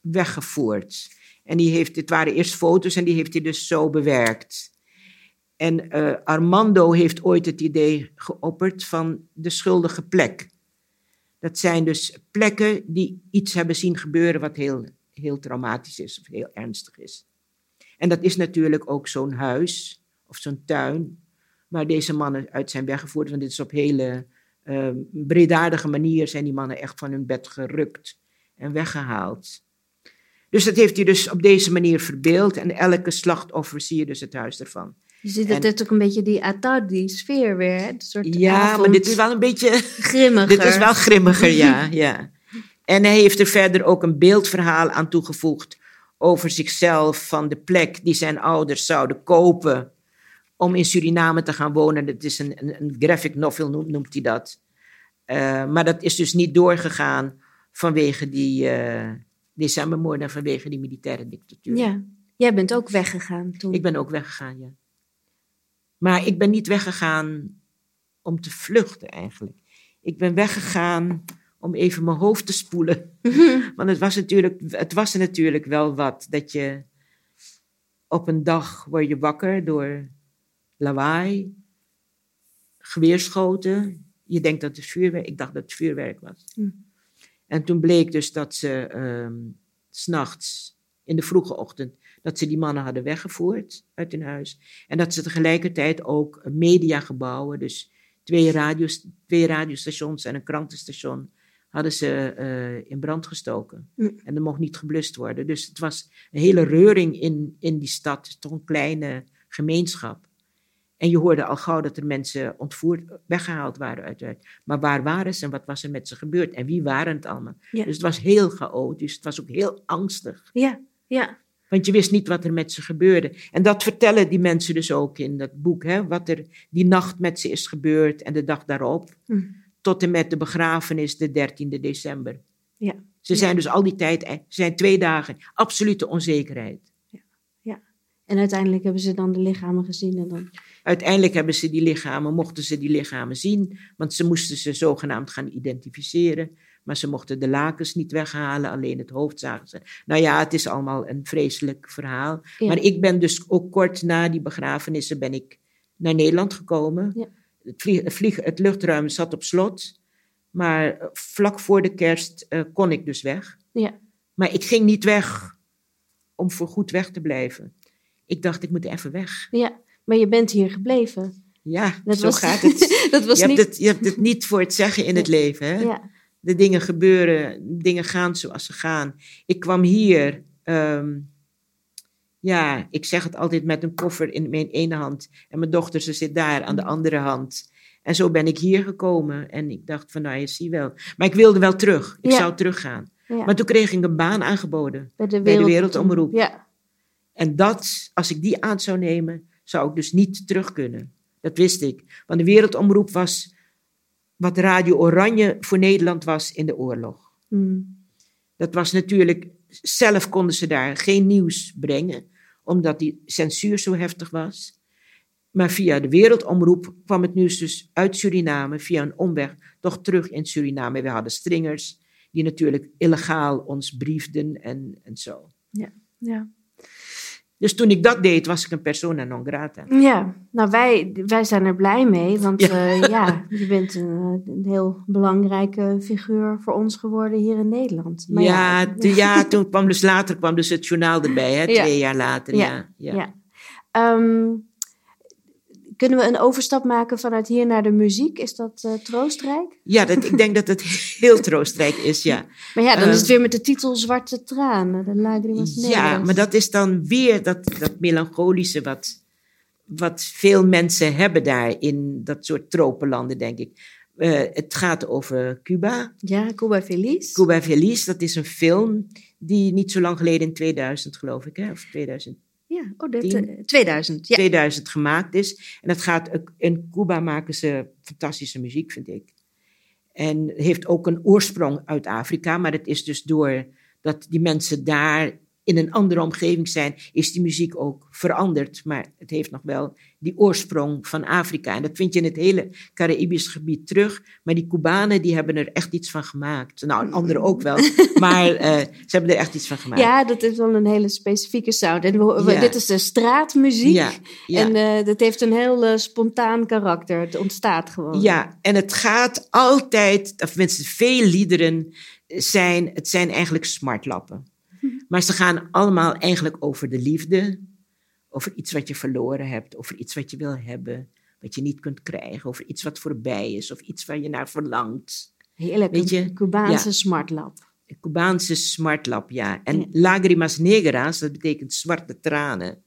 weggevoerd. En die heeft, dit waren eerst foto's en die heeft hij dus zo bewerkt. En uh, Armando heeft ooit het idee geopperd van de schuldige plek. Dat zijn dus plekken die iets hebben zien gebeuren wat heel heel traumatisch is of heel ernstig is. En dat is natuurlijk ook zo'n huis of zo'n tuin waar deze mannen uit zijn weggevoerd. Want dit is op hele uh, breedaardige manier zijn die mannen echt van hun bed gerukt en weggehaald. Dus dat heeft hij dus op deze manier verbeeld en elke slachtoffer zie je dus het huis ervan.
Je ziet dat dit ook een beetje die Attardi-sfeer weer, hè? soort
ja, avond... maar dit is wel een beetje...
Grimmiger.
dit is wel grimmiger, ja, ja. En hij heeft er verder ook een beeldverhaal aan toegevoegd over zichzelf, van de plek die zijn ouders zouden kopen om in Suriname te gaan wonen. Dat is een, een, een graphic novel, noemt, noemt hij dat. Uh, maar dat is dus niet doorgegaan vanwege die uh, decembermoorden en vanwege die militaire dictatuur.
Ja, jij bent ook weggegaan toen.
Ik ben ook weggegaan, ja. Maar ik ben niet weggegaan om te vluchten eigenlijk. Ik ben weggegaan om even mijn hoofd te spoelen. Want het was, natuurlijk, het was natuurlijk wel wat dat je op een dag word je wakker door lawaai, geweerschoten. Je denkt dat het vuurwerk, ik dacht dat het vuurwerk was. Hm. En toen bleek dus dat ze um, s'nachts, in de vroege ochtend, dat ze die mannen hadden weggevoerd uit hun huis. En dat ze tegelijkertijd ook mediagebouwen, dus twee, radios, twee radiostations en een krantenstation, hadden ze uh, in brand gestoken. Mm. En er mocht niet geblust worden. Dus het was een hele reuring in, in die stad, toch een kleine gemeenschap. En je hoorde al gauw dat er mensen ontvoerd, weggehaald waren uit Maar waar waren ze en wat was er met ze gebeurd? En wie waren het allemaal? Ja. Dus het was heel chaotisch. Het was ook heel angstig.
Ja, ja.
Want je wist niet wat er met ze gebeurde. En dat vertellen die mensen dus ook in dat boek. Hè? Wat er die nacht met ze is gebeurd en de dag daarop. Mm tot en met de begrafenis de 13e december.
Ja.
Ze zijn dus al die tijd, zijn twee dagen, absolute onzekerheid.
Ja. ja. En uiteindelijk hebben ze dan de lichamen gezien en dan...
Uiteindelijk hebben ze die lichamen, mochten ze die lichamen zien, want ze moesten ze zogenaamd gaan identificeren. Maar ze mochten de lakens niet weghalen, alleen het hoofd zagen ze. Nou ja, het is allemaal een vreselijk verhaal. Maar ik ben dus ook kort na die begrafenissen ben ik naar Nederland gekomen. Ja. Het, vlieg, het luchtruim zat op slot. Maar eh, vlak voor de kerst uh, kon ik dus weg. Ja. Maar ik ging niet weg om voor goed weg te blijven. Ik dacht, ik moet even weg.
Ja, maar je bent hier gebleven.
Ja, dat zo was, gaat het. dat was je, niet... hebt het. Je hebt het niet voor het zeggen in het leven. Hè? Ja. De dingen gebeuren, dingen gaan zoals ze gaan. Ik kwam hier, ehm, ja, ik zeg het altijd met een koffer in mijn ene hand. En mijn dochter, ze zit daar aan de andere hand. En zo ben ik hier gekomen. En ik dacht van, nou, je ziet wel. Maar ik wilde wel terug. Ik zou teruggaan. Ja. Maar toen kreeg ik een baan aangeboden. Bij de, Wereldomroep. Ja. En dat, als ik die aan zou nemen, zou ik dus niet terug kunnen. Dat wist ik. Want de Wereldomroep was wat Radio Oranje voor Nederland was in de oorlog. Hmm. Dat was natuurlijk, zelf konden ze daar geen nieuws brengen, omdat die censuur zo heftig was. Maar via de Wereldomroep kwam het nieuws dus uit Suriname, via een omweg, toch terug in Suriname. We hadden stringers die natuurlijk illegaal ons briefden en, en zo.
Ja, ja.
Dus toen ik dat deed, was ik een persona non grata.
Ja, nou wij, wij zijn er blij mee, want ja, uh, ja je bent een, een, heel belangrijke figuur voor ons geworden hier in Nederland.
Maar ja, ja. ja toen kwam dus later kwam dus het journaal erbij, hè, twee jaar later. Ja, ja.
ja. Um, kunnen we een overstap maken vanuit hier naar de muziek? Is dat uh, troostrijk?
Ja, dat, ik denk dat het heel troostrijk is, ja.
Maar ja, dan is het ehm, weer met de titel Zwarte Tranen, de Lagrimas
Ja, maar dat is dan weer dat, dat melancholische wat, wat veel mensen hebben daar in dat soort tropenlanden, denk ik. Uh, het gaat over Cuba.
Ja, Cuba Feliz.
Cuba Feliz, dat is een film die niet zo lang geleden in 2000, geloof ik, hè, of 2000
ja, oh, dat, 2000. Eh, ja.
2000 gemaakt is. En dat gaat, in Cuba maken ze fantastische muziek, vind ik. En heeft ook een oorsprong uit Afrika, maar het is dus door dat die mensen daar in een andere omgeving zijn, is die muziek ook veranderd. Maar het heeft nog wel die oorsprong van Afrika. En dat vind je in het hele Caribisch gebied terug. Maar die Cubanen, die hebben er echt iets van gemaakt. Nou, anderen ook wel. maar uh, ze hebben er echt iets van gemaakt.
Ja, dat is wel een hele specifieke sound. En we, dit is de straatmuziek. Ja, ja. En uh, dat heeft een heel uh, spontaan karakter. Het ontstaat gewoon.
Ja, en het gaat altijd, of tenminste veel liederen zijn, het zijn eigenlijk smartlappen. Maar ze gaan allemaal eigenlijk over de liefde, over iets wat je verloren hebt, over iets wat je wil hebben, wat je niet kunt krijgen, over iets wat voorbij is, of iets waar je naar verlangt.
Heerlijk, Weet je? Cubaanse ja. smartlap.
Een Cubaanse smartlap, ja. En ja. lagrimas negras, dat betekent zwarte tranen.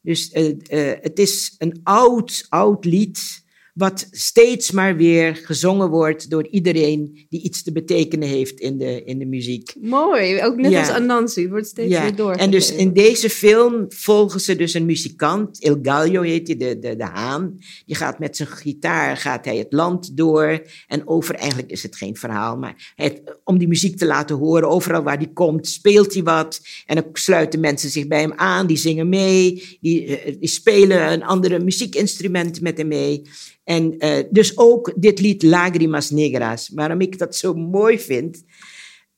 Dus uh, uh, het is een oud, oud lied wat steeds maar weer gezongen wordt door iedereen die iets te betekenen heeft in de, in de muziek.
Mooi, ook net als Anansi, wordt steeds ja. weer door.
En dus in deze film volgen ze dus een muzikant, Il Gallo heet hij, de, de, de haan. Die gaat met zijn gitaar, gaat hij het land door. En over, eigenlijk is het geen verhaal, maar het, om die muziek te laten horen, overal waar hij komt, speelt hij wat. En dan sluiten mensen zich bij hem aan, die zingen mee, die, eh, die spelen een andere muziekinstrument met hem mee. En uh, dus ook dit lied Lagrimas Negras. Waarom ik dat zo mooi vind.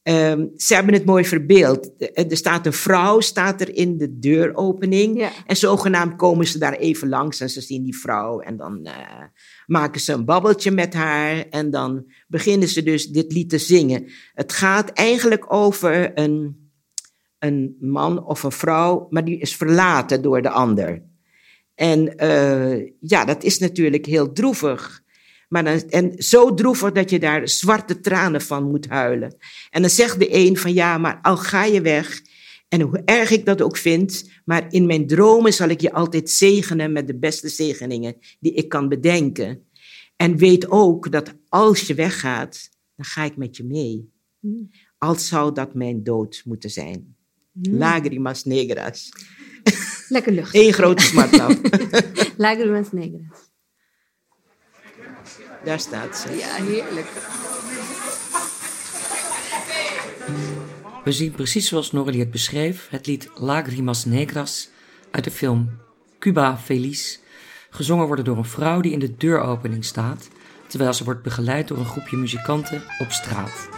Um, ze hebben het mooi verbeeld. Er staat een vrouw staat er in de deuropening. Ja. En zogenaamd komen ze daar even langs en ze zien die vrouw. En dan uh, maken ze een babbeltje met haar. En dan beginnen ze dus dit lied te zingen. Het gaat eigenlijk over een, een man of een vrouw, maar die is verlaten door de ander. En uh, ja, dat is natuurlijk heel droevig. Maar dan, en zo droevig dat je daar zwarte tranen van moet huilen. En dan zegt de een van ja, maar al ga je weg. En hoe erg ik dat ook vind, maar in mijn dromen zal ik je altijd zegenen met de beste zegeningen die ik kan bedenken. En weet ook dat als je weggaat, dan ga ik met je mee. Hmm. Als zou dat mijn dood moeten zijn. Mm. Lagrimas negras.
Lekker lucht.
Eén grote smartlap.
Lágrimas negras.
Daar staat ze.
Ja, heerlijk.
We zien precies zoals Norrie het beschreef het lied Lagrimas Negras uit de film Cuba Feliz, gezongen worden door een vrouw die in de deuropening staat, terwijl ze wordt begeleid door een groepje muzikanten op straat.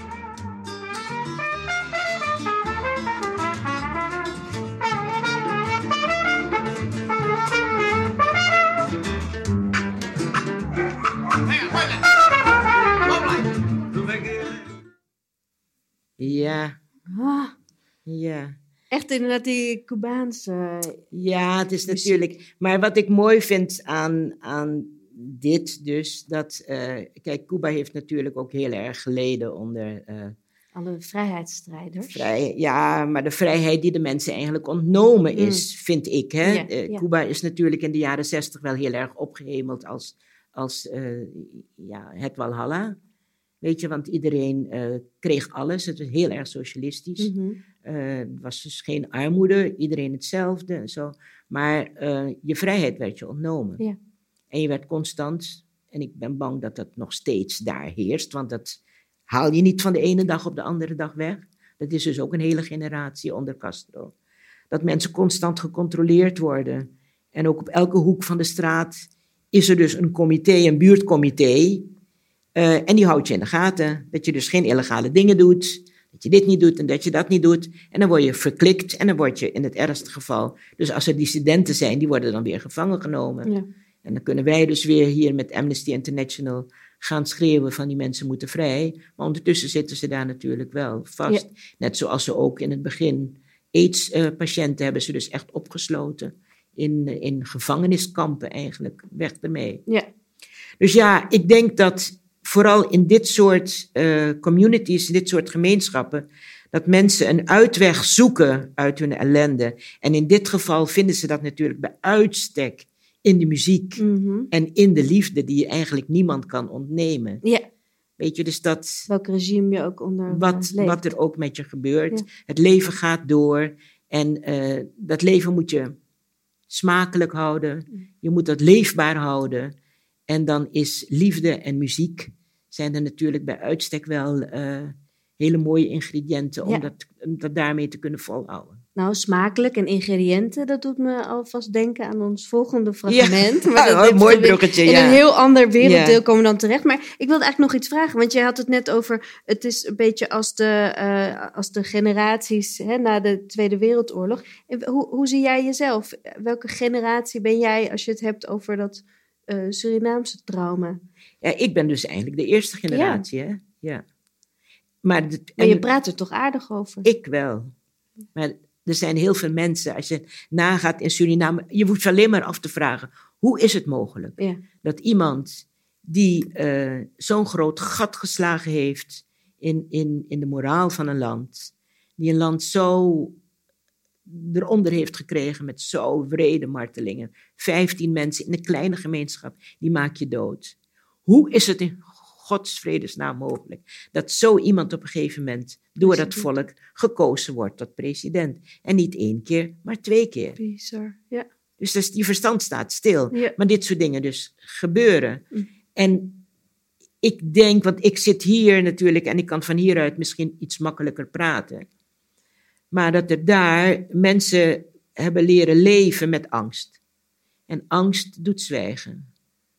Ja.
echt inderdaad die Cubaanse...
Ja, het is
Muziek.
natuurlijk. Maar wat ik mooi vind aan, aan dit, dus dat. eh, kijk, Cuba heeft natuurlijk ook heel erg geleden onder. eh,
Alle vrijheidsstrijders.
vrij, ja, maar de vrijheid die de mensen eigenlijk ontnomen is, vind ik. Hè?
Ja,
Eh,
ja.
Cuba is natuurlijk in de jaren zestig wel heel erg opgehemeld als, als eh, ja, het Walhalla. Weet je, want iedereen eh, kreeg alles. Het was heel erg socialistisch. Eh, er was dus geen armoede, iedereen hetzelfde en zo. Maar eh, je vrijheid werd je ontnomen.
Ja.
En je werd constant, en ik ben bang dat dat nog steeds daar heerst, want dat haal je niet van de ene dag op de andere dag weg. Dat is dus ook een hele generatie onder Castro. Dat mensen constant gecontroleerd worden. En ook op elke hoek van de straat is er dus een comité, een buurtcomité. Eh, en die houdt je in de gaten. Dat je dus geen illegale dingen doet. Dat je dit niet doet en dat je dat niet doet. En dan word je verklikt en dan word je in het ergste geval. Dus als er dissidenten zijn, die worden dan weer gevangen genomen.
Ja.
En dan kunnen wij dus weer hier met Amnesty International gaan schreeuwen van die mensen moeten vrij. Maar ondertussen zitten ze daar natuurlijk wel vast. Net zoals ze ook in het begin AIDS-patiënten hebben ze dus echt opgesloten. In, eh, in gevangeniskampen eigenlijk. Weg ermee.
Ja.
Dus ja, ik denk dat vooral in dit soort eh, communities, in dit soort gemeenschappen, dat mensen een uitweg zoeken uit hun ellende. En in dit geval vinden ze dat natuurlijk bij uitstek in de muziek
Mhm.
en in de liefde, die je eigenlijk niemand kan ontnemen.
ja,
Weet je, dus dat
welk regime je ook onder
wat,
leeft.
wat er ook met je gebeurt.
Ja.
Het leven gaat door en eh, dat leven moet je smakelijk houden. Je moet dat leefbaar houden. En dan is liefde en muziek zijn er natuurlijk bij uitstek wel eh, hele mooie ingrediënten om,
Ja.
dat, om dat daarmee te kunnen volhouden.
Nou, smakelijk en ingrediënten, dat doet me alvast denken aan ons volgende fragment.
Ja,
Maar dat
oh,
heeft
mooi bruggetje,
In
ja.
een heel ander werelddeel
Ja.
komen we dan terecht. Maar ik wilde eigenlijk nog iets vragen, want jij had het net over, het is een beetje als de, eh, als de generaties hè, na de Tweede Wereldoorlog. Hoe, hoe zie jij jezelf? Welke generatie ben jij als je het hebt over dat eh, Surinaamse trauma?
Ja, ik ben dus eigenlijk de eerste generatie, hè? Ja. Maar, de-
Maar je praat er toch aardig over?
Ik wel. Maar er zijn heel veel mensen, als je nagaat in Suriname, je hoeft alleen maar af te vragen, hoe is het mogelijk
Ja.
dat iemand die eh, zo'n groot gat geslagen heeft in, in, in de moraal van een land, die een land zo eronder heeft gekregen met zo wrede martelingen, 15 mensen in een kleine gemeenschap, die maak je dood. Hoe is het in Gods vredesnaam mogelijk dat zo iemand op een gegeven moment door dat volk gekozen wordt tot president? En niet één keer, maar twee keer.
Bizar. Ja.
Dus, dus die verstand staat stil.
Ja.
Maar dit soort dingen dus gebeuren.
Mm.
En ik denk, want ik zit hier natuurlijk en ik kan van hieruit misschien iets makkelijker praten. Maar dat er daar mensen hebben leren leven met angst. En angst doet zwijgen.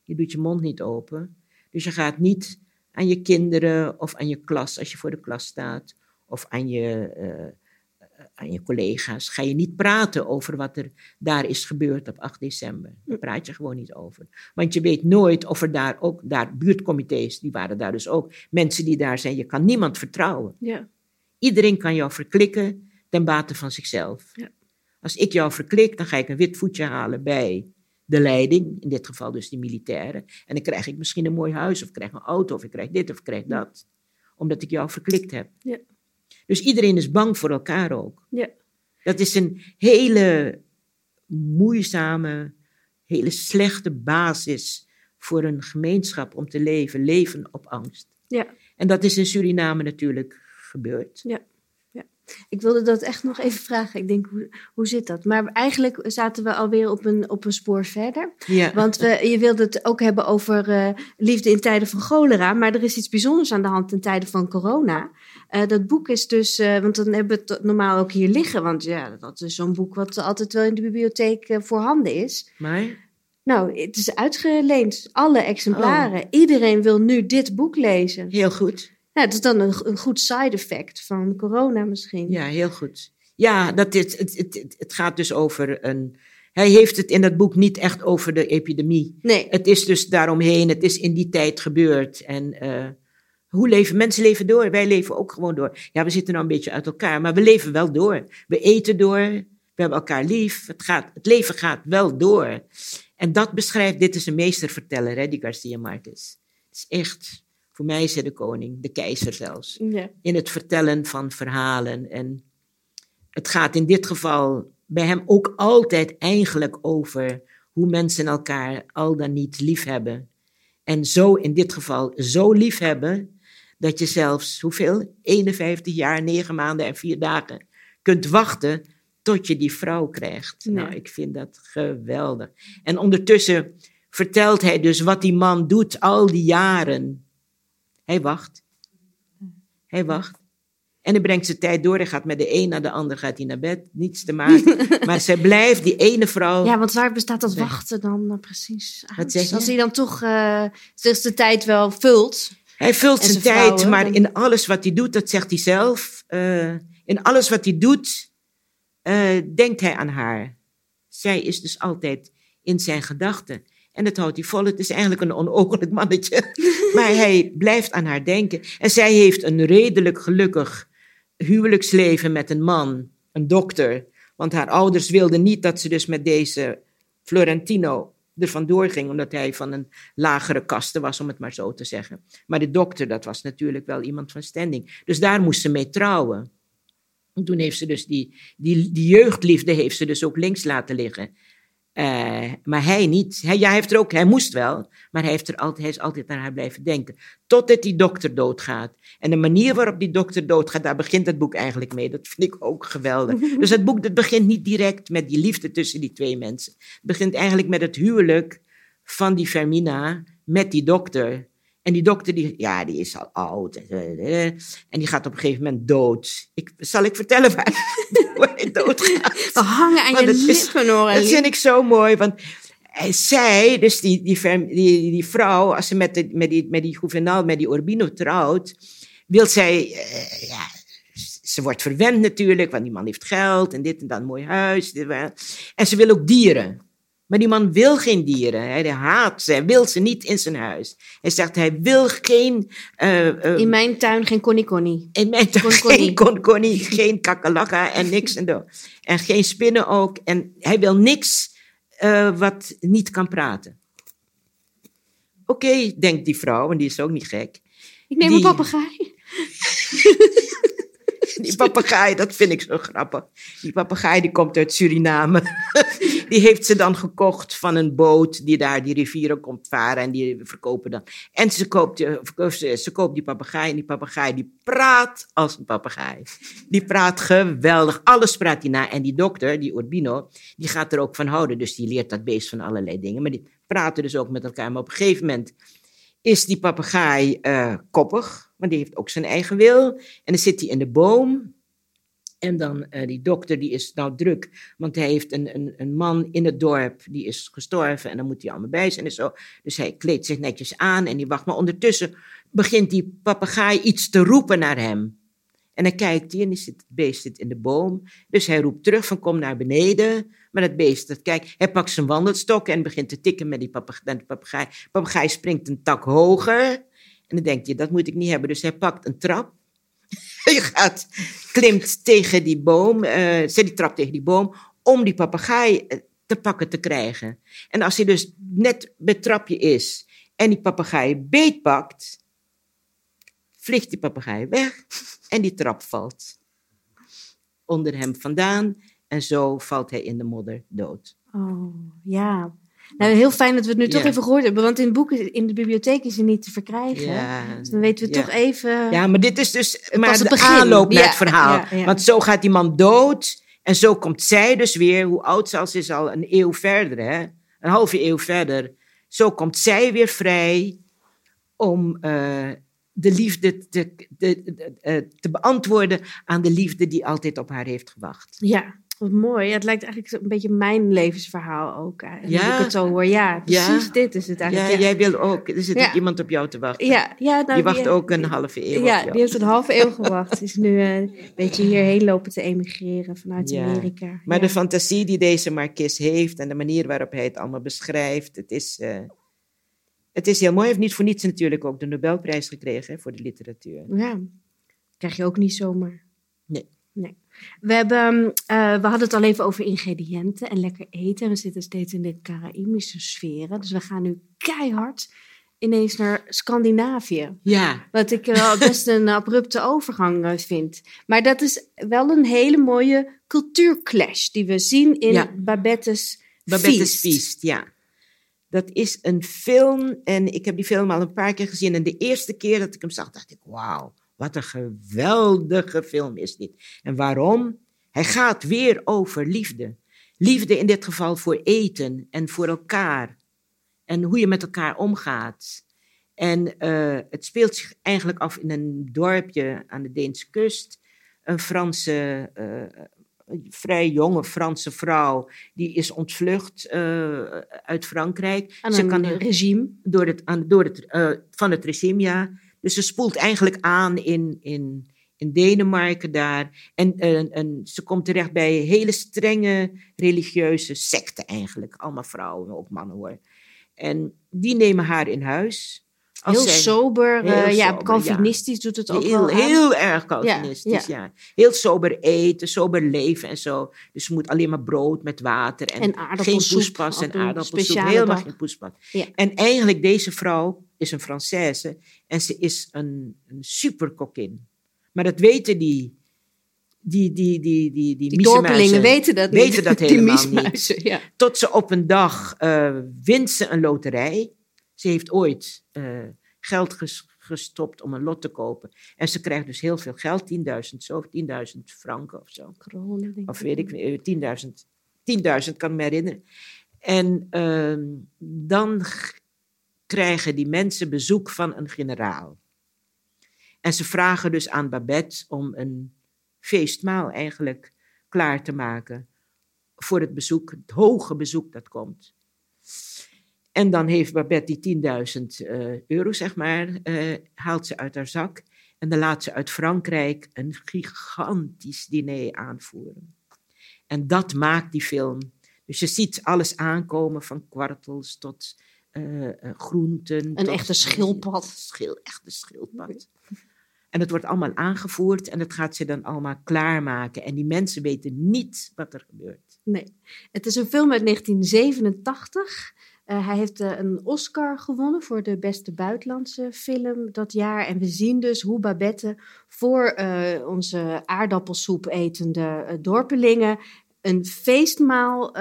Je doet je mond niet open. Dus je gaat niet aan je kinderen of aan je klas als je voor de klas staat. Of aan je, eh, aan je collega's. Ga je niet praten over wat er daar is gebeurd op 8 december. Daar praat je gewoon niet over. Want je weet nooit of er daar ook, daar buurtcomité's, die waren daar dus ook. Mensen die daar zijn, je kan niemand vertrouwen.
Ja.
Iedereen kan jou verklikken ten bate van zichzelf.
Ja.
Als ik jou verklik, dan ga ik een wit voetje halen bij de leiding, in dit geval dus die militairen. En dan krijg ik misschien een mooi huis, of ik krijg een auto, of ik krijg dit, of ik krijg dat. Omdat ik jou verklikt heb.
Ja.
Dus iedereen is bang voor elkaar ook.
Ja.
Dat is een hele moeizame, hele slechte basis voor een gemeenschap om te leven. Leven op angst.
Ja.
En dat is in Suriname natuurlijk gebeurd.
Ik wilde dat echt nog even vragen. Ik denk, hoe, hoe zit dat? Maar eigenlijk zaten we alweer op een, op een spoor verder.
Ja.
Want we, je wilde het ook hebben over eh, liefde in tijden van cholera. Maar er is iets bijzonders aan de hand in tijden van corona. Eh, dat boek is dus, eh, want dan hebben we het normaal ook hier liggen. Want ja, dat is zo'n boek wat altijd wel in de bibliotheek voorhanden is.
Maar
Nou, het is uitgeleend. Alle exemplaren.
Oh.
Iedereen wil nu dit boek lezen.
heel goed.
Nou, dat is dan een, een goed side effect van corona misschien.
Ja, heel goed. Ja, dat het, het, het, het gaat dus over een. Hij heeft het in dat boek niet echt over de epidemie.
Nee,
Het is dus daaromheen, het is in die tijd gebeurd. En eh, Hoe leven mensen leven door? Wij leven ook gewoon door. Ja, we zitten nou een beetje uit elkaar, maar we leven wel door. We eten door, we hebben elkaar lief. Het, gaat, het leven gaat wel door. En dat beschrijft, dit is een meesterverteller, hè, die Garcia Marquez. Het is echt, voor mij is hij de koning, de keizer zelfs. Ja. In het vertellen van verhalen. En het gaat in dit geval bij hem ook altijd eigenlijk over hoe mensen elkaar al dan niet lief hebben. En zo in dit geval zo lief hebben dat je zelfs, hoeveel? 51 jaar, 9 maanden en 4 dagen kunt wachten tot je die vrouw krijgt. Nou, ik vind dat geweldig. En ondertussen vertelt hij dus wat die man doet al die jaren. Hij wacht. Hij wacht. En hij brengt zijn tijd door. Hij gaat met de een naar de ander gaat hij naar bed. Niets te maken. maar zij blijft, die ene vrouw.
Ja, want waar bestaat dat wachten dan uh, precies uit? Als hij dan toch uh, de tijd wel vult.
Hij vult zijn, tijd, maar in alles wat hij doet, dat zegt hij zelf. Uh, in alles wat hij doet, denkt hij aan haar. Zij is dus altijd in zijn gedachten. En dat houdt hij vol. Het is eigenlijk een onogelijk mannetje. maar hij blijft aan haar denken. En zij heeft een redelijk gelukkig huwelijksleven met een man, een dokter. Want haar ouders wilden niet dat ze dus met deze Florentino er vandoor ging, omdat hij van een lagere kaste was, om het maar zo te zeggen. Maar de dokter, dat was natuurlijk wel iemand van standing. Dus daar moest ze mee trouwen. En toen heeft ze dus die, die, die jeugdliefde heeft ze dus ook links laten liggen. Uh, maar hij niet. Hij, ja, hij, heeft er ook, hij moest wel, maar hij, heeft er altijd, hij is altijd naar haar blijven denken. Totdat die dokter doodgaat. En de manier waarop die dokter doodgaat, daar begint het boek eigenlijk mee. Dat vind ik ook geweldig. dus het boek het begint niet direct met die liefde tussen die twee mensen. Het begint eigenlijk met het huwelijk van die Fermina met die dokter. En die dokter, die, ja, die is al oud. En die gaat op een gegeven moment dood. Ik, zal ik vertellen waar, hij doodgaat?
We hangen aan je lippen, hoor.
Dat vind ik zo mooi, want zij, dus die, die, die, die vrouw, als ze met, de, met, die, met die gouvernaal, met die Urbino trouwt, wil zij, uh, ja, ze wordt verwend natuurlijk, want die man heeft geld en dit en dat, een mooi huis. en ze wil ook dieren. Maar die man wil geen dieren. Hij haat ze. Hij wil ze niet in zijn huis. Hij zegt, hij wil geen...
Uh, in mijn tuin geen connie
In mijn tuin geen connie, geen kakalaka en niks. En, en geen spinnen ook. En hij wil niks uh, wat niet kan praten. Oké, okay, denkt die vrouw, en die is ook niet gek.
Ik neem die... een papegaai.
Die papegaai, dat vind ik zo grappig. Die papegaai die komt uit Suriname. Die heeft ze dan gekocht van een boot die daar die rivieren komt varen en die verkopen dan. En ze koopt, ze, ze koopt die papegaai en die papegaai die praat als een papegaai. Die praat geweldig, alles praat hij na. En die dokter, die Urbino, die gaat er ook van houden. Dus die leert dat beest van allerlei dingen. Maar die praten dus ook met elkaar. Maar op een gegeven moment is die papegaai uh, koppig, want die heeft ook zijn eigen wil. En dan zit hij in de boom. En dan uh, die dokter, die is nou druk, want hij heeft een, een, een man in het dorp, die is gestorven en dan moet hij allemaal bij zijn en zo. Dus hij kleedt zich netjes aan en die wacht. Maar ondertussen begint die papegaai iets te roepen naar hem. En dan kijkt hij en het beest zit in de boom. Dus hij roept terug van kom naar beneden. Maar het beest, dat kijkt, hij pakt zijn wandelstok en begint te tikken met die papegaai. De papegaai springt een tak hoger. En dan denkt hij, dat moet ik niet hebben. Dus hij pakt een trap. hij gaat, klimt tegen die boom, uh, zet die trap tegen die boom, om die papegaai eh, te pakken te krijgen. En als hij dus net bij trapje is en die papegaai beetpakt, vliegt die papegaai weg en die trap valt onder hem vandaan. En zo valt hij in de modder dood.
Oh, ja. Nou, heel fijn dat we het nu toch even gehoord hebben. Want in boeken in de bibliotheek is hij niet te verkrijgen. Ja. Dus dan weten we toch even...
Ja, maar dit is dus maar de begin. aanloop naar het verhaal. Want zo gaat die man dood. En zo komt zij dus weer, hoe oud ze is, al een eeuw verder. Hè? Een halve eeuw verder. Zo komt zij weer vrij om... Uh, de liefde te, eh, te beantwoorden aan de liefde die altijd op haar heeft gewacht.
Ja, wat mooi. het lijkt eigenlijk een beetje mijn levensverhaal ook. Eh, ja. ik het zo hoor. Ja, precies dit is het eigenlijk.
Ja, jij wil ook. Er zit iemand op jou te wachten.
Ja, ja,
nou, die wacht ook een halve eeuw
Ja, die heeft een halve eeuw gewacht. is nu uh, een beetje hierheen lopen te emigreren vanuit Amerika.
Maar de fantasie die deze Marquis heeft en de manier waarop hij het allemaal beschrijft, het is... het is heel mooi. Hij heeft niet voor niets natuurlijk ook de Nobelprijs gekregen hè, voor de literatuur.
Ja, krijg je ook niet zomaar.
Nee.
nee. We, hebben, eh, we hadden het al even over ingrediënten en lekker eten. We zitten steeds in de Caraïbische sferen. Dus we gaan nu keihard ineens naar Scandinavië.
Ja.
Wat ik wel best een abrupte overgang eh, vind. Maar dat is wel een hele mooie cultuurclash die we zien in
Ja.
Babette's
Babette's
Feast.
Feast, ja. Dat is een film en ik heb die film al een paar keer gezien. En de eerste keer dat ik hem zag, dacht ik, wauw, wat een geweldige film is dit. En waarom? Hij gaat weer over liefde. Liefde in dit geval voor eten en voor elkaar. En hoe je met elkaar omgaat. En eh, het speelt zich eigenlijk af in een dorpje aan de Deense kust. Een Franse, eh, een vrij jonge Franse vrouw, die is ontvlucht eh, uit Frankrijk.
Aan
Ze
een
kan
regime.
door het, aan, door het, van het regime, ja. Dus ze spoelt eigenlijk aan in, in, in Denemarken daar. En, en ze komt terecht bij hele strenge religieuze secten eigenlijk. Allemaal vrouwen, ook mannen hoor. En die nemen haar in huis. Als
Heel
zij-
sober.
Heel
eh, ja, Calvinistisch doet het ook
Heel,
wel aan.
heel erg Calvinistisch,
Ja,
ja, Heel sober eten, sober leven en zo. Dus ze moet alleen maar brood met water en,
En
geen poespas en aardappelsoep. Helemaal
dag.
geen poespas. En eigenlijk, deze vrouw is een Française en ze is een, een. Maar dat weten die, die, die, die, die, die,
Die dorpelingen weten dat niet.
weten dat helemaal niet. Tot ze op een dag eh, wint ze een loterij. Ze heeft ooit eh, geld ges- gestopt om een lot te kopen. En ze krijgt dus heel veel geld, 10.000 zo, 10.000 franken of zo.
Kronen, denk
Of weet ik, eh, 10.000. 10.000 kan ik me herinneren. En ehm, dan krijgen die mensen bezoek van een generaal. En ze vragen dus aan Babette om een feestmaal eigenlijk klaar te maken voor het bezoek, het hoge bezoek dat komt. En dan heeft Babette die 10.000 eh, euro, zeg maar, eh, haalt ze uit haar zak. En dan laat ze uit Frankrijk een gigantisch diner aanvoeren. En dat maakt die film. Dus je ziet alles aankomen, van kwartels tot eh, groenten.
Een
tot-
echte schildpad.
Schil, echte schildpad. En het wordt allemaal aangevoerd en dat gaat ze dan allemaal klaarmaken. En die mensen weten niet wat er gebeurt.
Nee. Het is een film uit 1987. Eh, hij heeft eh, een Oscar gewonnen voor de beste buitenlandse film dat jaar. En we zien dus hoe Babette voor eh, onze aardappelsoep etende dorpelingen een feestmaal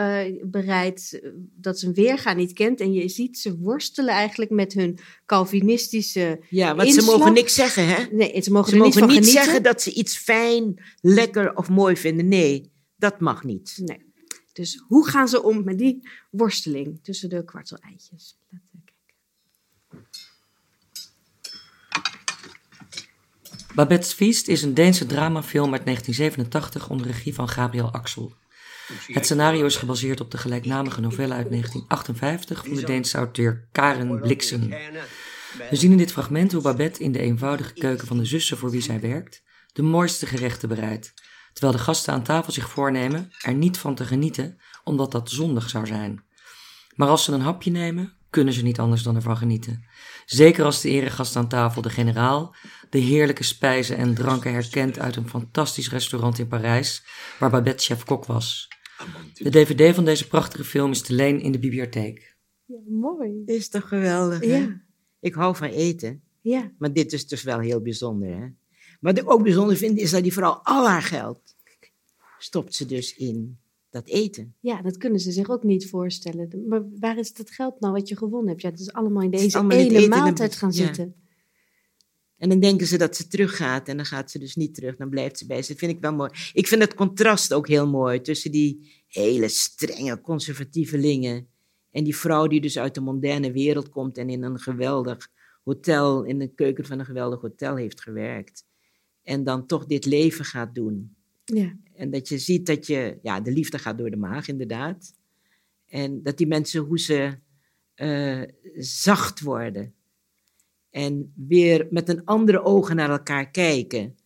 bereidt dat ze een weerga niet kent. En je ziet ze worstelen eigenlijk met hun Calvinistische...
Ja, want
Inslag?
ze mogen niks zeggen, hè?
Nee, ze mogen
Ze
niet
niet zeggen dat ze iets fijn, lekker of mooi vinden. Nee, dat mag niet.
Nee. Dus hoe gaan ze om met die worsteling tussen de kwarteleitjes? Laten we kijken.
Babette's Feast is een Deense dramafilm uit 1987 onder regie van Gabriel Axel. Het scenario is gebaseerd op de gelijknamige novelle uit 1958 van de Deense auteur Karen Blixen. We zien in dit fragment hoe Babette in de eenvoudige keuken van de zussen voor wie zij werkt de mooiste gerechten bereidt, terwijl de gasten aan tafel zich voornemen er niet van te genieten omdat dat zondig zou zijn. Maar als ze een hapje nemen, kunnen ze niet anders dan ervan genieten. Zeker als de eregast aan tafel, de generaal, de heerlijke spijzen en dranken herkent uit een fantastisch restaurant in Parijs, waar Babette chef-kok was. De dvd van deze prachtige film is te leen in de bibliotheek.
Ja, mooi.
Is toch geweldig, hè?
Ja,
Ik hou van eten.
ja.
Maar dit is dus wel heel bijzonder, hè? Wat ik ook bijzonder vind, is dat die vrouw al haar geld stopt ze dus in dat eten.
ja, dat kunnen ze zich ook niet voorstellen. Maar waar is dat geld nou wat je gewonnen hebt? Ja, het is allemaal in deze
allemaal het
ene maaltijd gaan
ja.
zitten.
En dan denken ze dat ze teruggaat en dan gaat ze dus niet terug. Dan blijft ze bij ze. Dat vind ik wel mooi. Ik vind het contrast ook heel mooi tussen die hele strenge conservatievelingen en die vrouw die dus uit de mondaine wereld komt en in een geweldig hotel, in de keuken van een geweldig hotel heeft gewerkt. En dan toch dit leven gaat doen.
Ja.
En dat je ziet dat je, ja, de liefde gaat door de maag, inderdaad. En dat die mensen, hoe ze eh, zacht worden. En weer met een andere ogen naar elkaar kijken.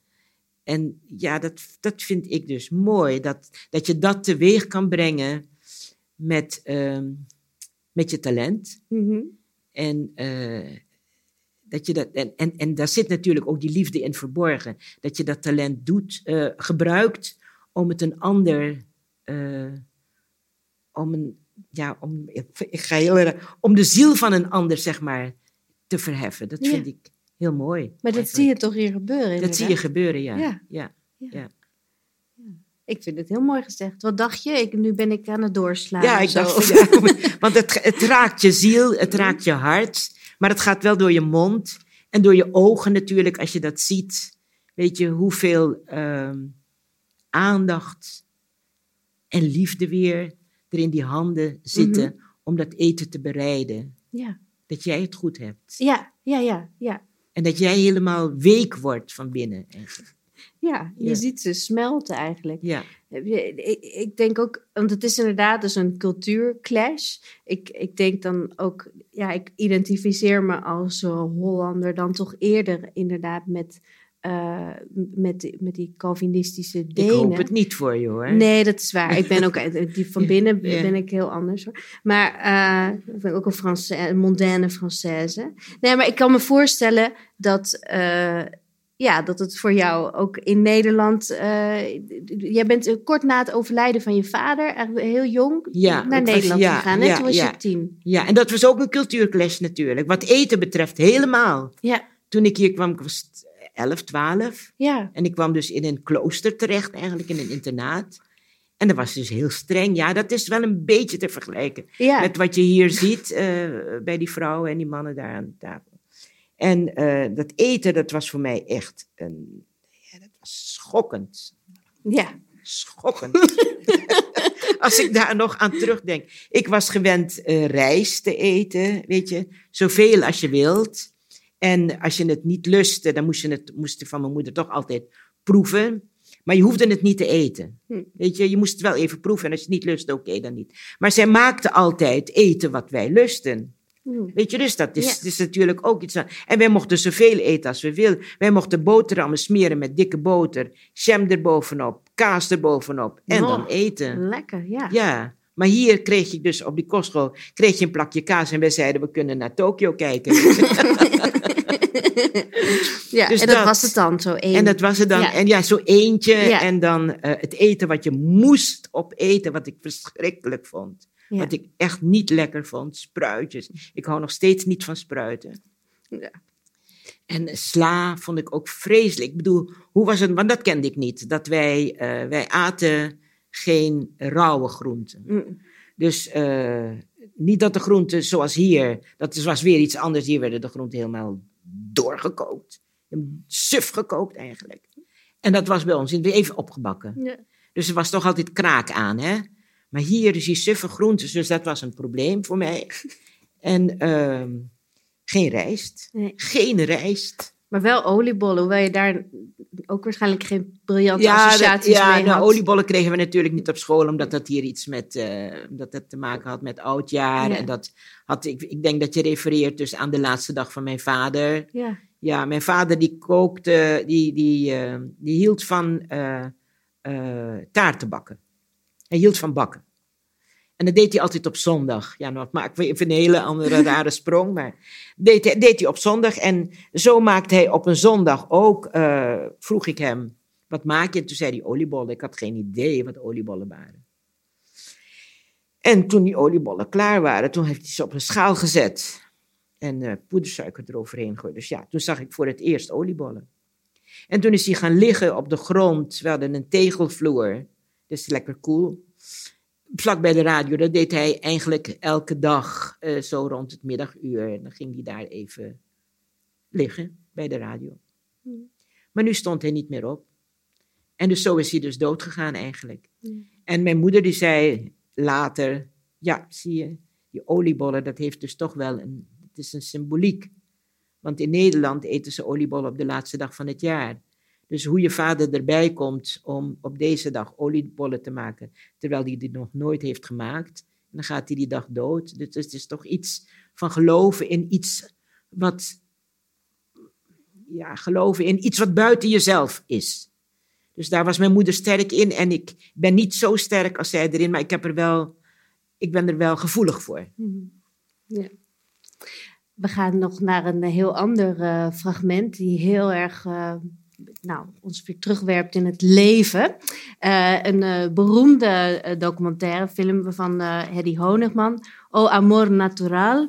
En ja, dat, dat vind ik dus mooi. Dat, dat je dat teweeg kan brengen met, ehm, met je talent.
Mhm.
En, uh, dat je dat, en, en, en daar zit natuurlijk ook die liefde in verborgen. Dat je dat talent doet, uh, gebruikt om het een ander, uh, om, een, ja, om, ik ga heel erg, om de ziel van een ander, zeg maar, te verheffen. Dat vind ik heel mooi. Maar
dat eigenlijk. zie je toch hier gebeuren? Inderdaad?
Dat zie je gebeuren, ja. ja. ja. ja.
Ik vind het heel mooi gezegd. Wat dacht je? Ik, nu ben ik aan het doorslaan.
Ja, ik dacht, ja, want het, het raakt je ziel, het raakt je hart, maar het gaat wel door je mond en door je ogen natuurlijk, als je dat ziet. Weet je hoeveel uh, aandacht en liefde weer er in die handen zitten mm -hmm. om dat eten te bereiden.
Ja.
Dat jij het goed hebt.
Ja, ja, ja, ja.
En dat jij helemaal week wordt van binnen. Eigenlijk.
Ja, je ziet ze smelten eigenlijk.
Ja.
Ik, ik denk ook, want het is inderdaad dus een cultuurclash. Ik, ik denk dan ook, ja, ik identificeer me als uh, Hollander dan toch eerder inderdaad met, uh, met, met die Calvinistische Denen. Ik
hoop het niet voor je hoor.
Nee, dat is waar. Ik ben ook, die van binnen ja. ben ik heel anders hoor. Maar uh, ik ben ook een, Française, een mondaine Française. Nee, maar ik kan me voorstellen dat ja, dat het voor jou ook in Nederland. Jij bent kort na het overlijden van je vader, heel jong,
ja,
naar Nederland was, ja, gegaan. Net ja, toen was je tien.
Ja, en dat was ook een cultuurclash natuurlijk. Wat eten betreft, helemaal.
Ja.
Toen ik hier kwam, ik was 11, 12.
Ja.
En ik kwam dus in een klooster terecht, eigenlijk in een internaat. En dat was dus heel streng. Ja, dat is wel een beetje te vergelijken
ja.
met wat je hier ziet uh, bij die vrouwen en die mannen daar aan de tafel. En uh, dat eten, dat was voor mij echt een, ja, dat was schokkend.
Ja.
Schokkend. Als ik daar nog aan terugdenk. Ik was gewend uh, rijst te eten, weet je, zoveel als je wilt. En als je het niet lustte, dan moest je het moest van mijn moeder toch altijd proeven. Maar je hoefde het niet te eten.
Hm.
Weet je, je moest het wel even proeven. En als je het niet lustte, oké, okay, dan niet. Maar zij maakte altijd eten wat wij lusten. Weet je, dus dat is, ja. is natuurlijk ook iets aan. En wij mochten zoveel eten als we wilden. Wij mochten boterhammen smeren met dikke boter, jam erbovenop, kaas erbovenop en
oh,
dan eten.
Lekker, ja.
Ja, maar hier kreeg je dus op die kostschool kreeg je een plakje kaas en wij zeiden we kunnen naar Tokio kijken.
ja, dus en dat, dat, was het dan, zo één.
En dat was het dan. Ja. En ja, zo eentje. Ja. En dan uh, het eten wat je moest opeten, wat ik verschrikkelijk vond. Ja. Wat ik echt niet lekker vond, spruitjes. Ik hou nog steeds niet van spruiten.
Ja.
En sla vond ik ook vreselijk. Ik bedoel, hoe was het? Want dat kende ik niet. Dat wij, uh, wij aten geen rauwe groenten.
Mm.
Dus uh, niet dat de groenten zoals hier, dat was weer iets anders. Hier werden de groenten helemaal doorgekookt. Suf gekookt eigenlijk. En dat was bij ons even opgebakken.
Ja.
Dus er was toch altijd kraak aan, hè? Maar hier is die suffe groentes, dus dat was een probleem voor mij. En uh, geen rijst.
Nee.
Geen rijst.
Maar wel oliebollen, hoewel je daar ook waarschijnlijk geen briljante ja, associaties
dat, ja,
mee
nou,
had.
oliebollen kregen we natuurlijk niet op school, omdat dat hier iets met, uh, dat het te maken had met oudjaar.
Ja.
En dat had, ik, ik denk dat je refereert dus aan de laatste dag van mijn vader.
Ja.
Ja, mijn vader die kookte, die, die, uh, die hield van uh, taarten bakken. Hij hield van bakken. En dat deed hij altijd op zondag. Ja, nou, maak ik even een hele andere rare sprong, maar deed hij, deed hij op zondag. En zo maakte hij op een zondag ook, uh, vroeg ik hem, wat maak je? En toen zei hij oliebollen. Ik had geen idee wat oliebollen waren. En toen die oliebollen klaar waren, toen heeft hij ze op een schaal gezet. En uh, poedersuiker eroverheen gegooid. Dus ja, toen zag ik voor het eerst oliebollen. En toen is hij gaan liggen op de grond. We hadden een tegelvloer. Dus lekker koel. Cool vlak bij de radio. Dat deed hij eigenlijk elke dag, uh, zo rond het middaguur. En dan ging hij daar even liggen bij de radio.
Hmm.
Maar nu stond hij niet meer op. En dus zo is hij dus dood gegaan eigenlijk.
Hmm.
En mijn moeder die zei later, ja, zie je, die oliebollen, dat heeft dus toch wel een, het is een symboliek. Want in Nederland eten ze oliebollen op de laatste dag van het jaar. Dus hoe je vader erbij komt om op deze dag oliebollen te maken, terwijl hij die nog nooit heeft gemaakt. En dan gaat hij die dag dood. Dus het is toch iets van geloven in iets wat, ja, geloven in iets wat buiten jezelf is. Dus daar was mijn moeder sterk in en ik ben niet zo sterk als zij erin, maar ik, heb er wel, ik ben er wel gevoelig voor.
Mm. Ja. we gaan nog naar een heel ander uh, fragment die heel erg uh, nou, ons weer terugwerpt in het leven. Uh, een beroemde documentaire film van Hedy Honigman, O Amor Natural.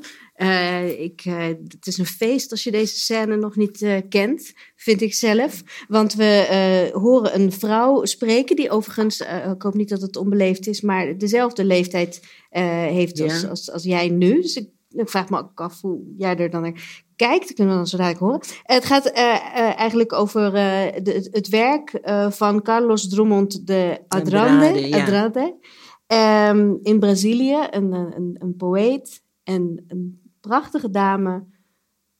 ik, het is een feest als je deze scène nog niet kent, vind ik zelf. Want we horen een vrouw spreken die overigens, ik hoop niet dat het onbeleefd is, maar dezelfde leeftijd heeft als, als, als, jij nu. Dus ik ik vraag me ook af hoe jij er dan naar kijkt. Kunnen we dan zo dadelijk horen. Het gaat uh, uh, eigenlijk over uh, de, het werk van Carlos Drummond de Andrade, ja. um, in Brazilië. Een, een, een poëet en een prachtige dame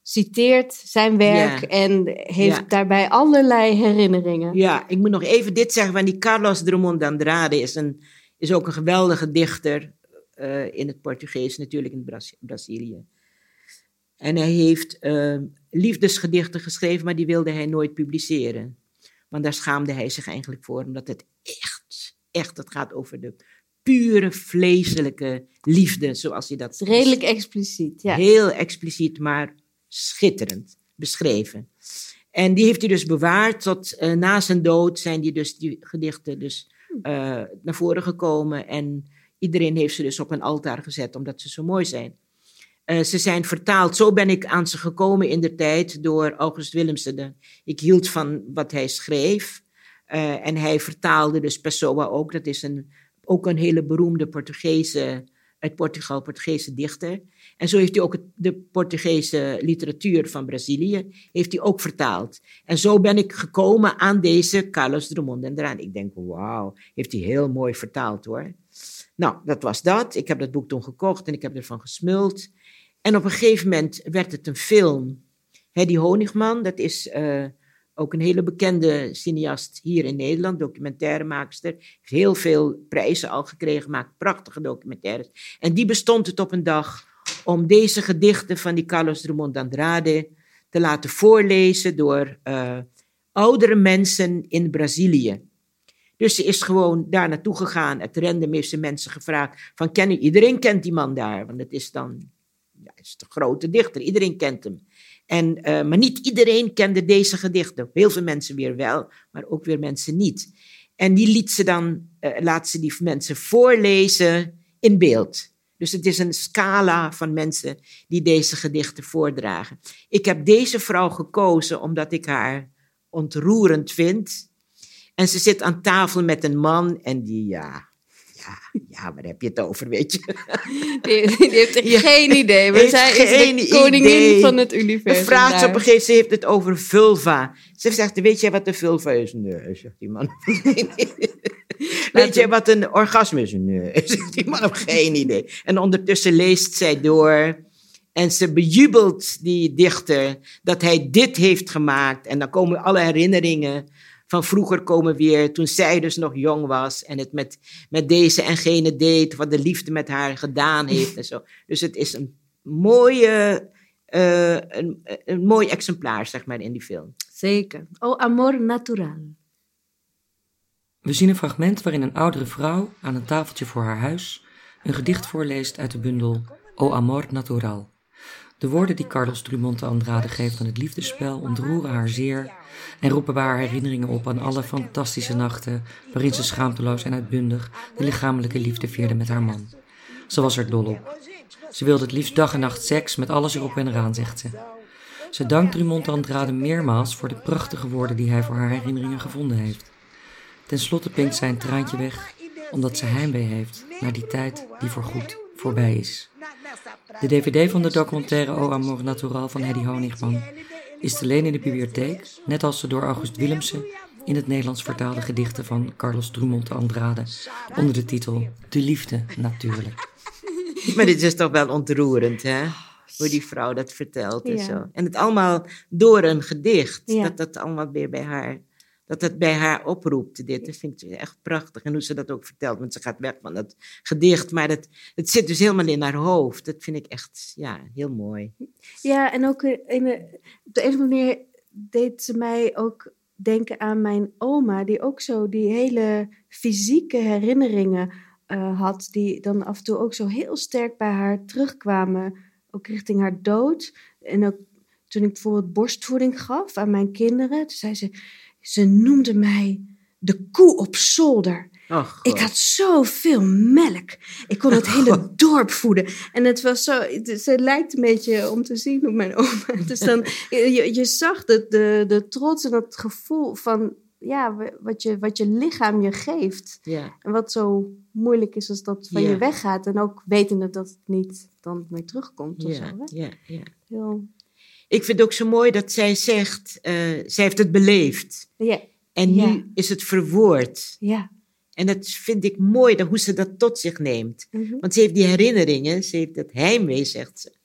citeert zijn werk en heeft ja. daarbij allerlei herinneringen.
Ja, ik moet nog even dit zeggen, want die Carlos Drummond de Andrade is, een, is ook een geweldige dichter. Uh, in het Portugees, natuurlijk in Braz Brazilië. En hij heeft uh, liefdesgedichten geschreven, maar die wilde hij nooit publiceren. Want daar schaamde hij zich eigenlijk voor, omdat het echt, echt, het gaat over de pure vleeselijke liefde, zoals hij dat
Redelijk expliciet, ja.
Heel expliciet, maar schitterend beschreven. En die heeft hij dus bewaard tot uh, na zijn dood zijn die, dus, die gedichten dus uh, naar voren gekomen. En Iedereen heeft ze dus op een altaar gezet omdat ze zo mooi zijn. Uh, ze zijn vertaald. Zo ben ik aan ze gekomen in de tijd door August Willemsen. Ik hield van wat hij schreef. Uh, en hij vertaalde dus Pessoa ook. Dat is een, ook een hele beroemde Portugese, uit Portugal, Portugese dichter. En zo heeft hij ook de Portugese literatuur van Brazilië heeft hij ook vertaald. En zo ben ik gekomen aan deze Carlos Drummond en eraan. Ik denk, wauw, heeft hij heel mooi vertaald hoor. Nou, dat was dat. Ik heb dat boek toen gekocht en ik heb ervan gesmuld. En op een gegeven moment werd het een film. Hedy Honigman, dat is uh, ook een hele bekende cineast hier in Nederland, documentairemaakster. Heeft heel veel prijzen al gekregen, maakt prachtige documentaires. En die bestond het op een dag om deze gedichten van die Carlos Drummond Andrade te laten voorlezen door uh, oudere mensen in Brazilië. Dus ze is gewoon daar naartoe gegaan. Het random heeft ze mensen gevraagd van, ken u, iedereen kent die man daar. Want het is dan, ja, het is de grote dichter, iedereen kent hem. En, uh, maar niet iedereen kende deze gedichten. Heel veel mensen weer wel, maar ook weer mensen niet. En die liet ze dan, uh, laat ze die mensen voorlezen in beeld. Dus het is een scala van mensen die deze gedichten voordragen. Ik heb deze vrouw gekozen omdat ik haar ontroerend vind. En ze zit aan tafel met een man en die, ja, ja, ja, waar heb je het over, weet je?
Die, die heeft geen idee. Maar zij is de koningin van het universum.
Vraagt ze op een gegeven moment, ze heeft het over vulva. Ze zegt, weet jij wat een vulva is? Nee, zegt die man. weet jij wat een orgasme is? Nee, zegt die man, geen idee. En ondertussen leest zij door... En ze bejubelt die dichter dat hij dit heeft gemaakt. En dan komen alle herinneringen van vroeger komen weer, toen zij dus nog jong was en het met, met deze en gene deed, wat de liefde met haar gedaan heeft en zo. Dus het is een mooie, uh, een, een mooi exemplaar, zeg maar, in die film.
Zeker. Oh, amor natural.
We zien een fragment waarin een oudere vrouw aan een tafeltje voor haar huis een gedicht voorleest uit de bundel O Amor Natural. De woorden die Carlos Drummond de Andrade geeft aan het liefdespel ontroeren haar zeer en roepen bij haar herinneringen op aan alle fantastische nachten waarin ze schaamteloos en uitbundig de lichamelijke liefde vierde met haar man. Ze was er dol op. Ze wilde het liefst dag en nacht seks met alles erop en eraan, zegt ze. Ze dankt Drummond de Andrade meermaals voor de prachtige woorden die hij voor haar herinneringen gevonden heeft. Ten slotte pinkt zij een traantje weg, omdat ze heimwee heeft naar die tijd die voorgoed voorbij is. De dvd van de documentaire O Amor Natural van Hedy Honigman is te leen in de bibliotheek, net als de door August Willemsen in het Nederlands vertaalde gedichten van Carlos Drummond de Andrade onder de titel De Liefde natuurlijk.
Maar dit is toch wel ontroerend, hè? Hoe die vrouw dat vertelt en zo. En het allemaal door een gedicht. Dat dat allemaal weer bij haar dat het bij haar oproept. Dit. Dat vind ik echt prachtig. En hoe ze dat ook vertelt, want ze gaat weg van dat gedicht. Maar het, het zit dus helemaal in haar hoofd. Dat vind ik echt ja, heel mooi.
Ja, en ook in, op de andere manier deed ze mij ook denken aan mijn oma, die ook zo die hele fysieke herinneringen uh, had, die dan af en toe ook zo heel sterk bij haar terugkwamen ook richting haar dood. En ook toen ik bijvoorbeeld borstvoeding gaf aan mijn kinderen, toen zei ze, ze noemde mij de koe op zolder. Oh, ik had zoveel melk. Ik kon het hele dorp voeden. En het was zo, ze lijkt een beetje om te zien op mijn oma. Dus dan, je, je zag de, de, de trots en het gevoel van, ja, wat je, wat je lichaam je geeft. Ja. En wat zo moeilijk is als dat van je weggaat. En ook wetende dat het niet dan meer terugkomt of ja. zo. Ja, ja.
Heel... Ik vind het ook zo mooi dat zij zegt, uh, zij heeft het beleefd. Ja. En nu is het verwoord. Ja. En dat vind ik mooi, dat, hoe ze dat tot zich neemt. Mhm. Want ze heeft die herinneringen, ze heeft het heimwee, zegt ze.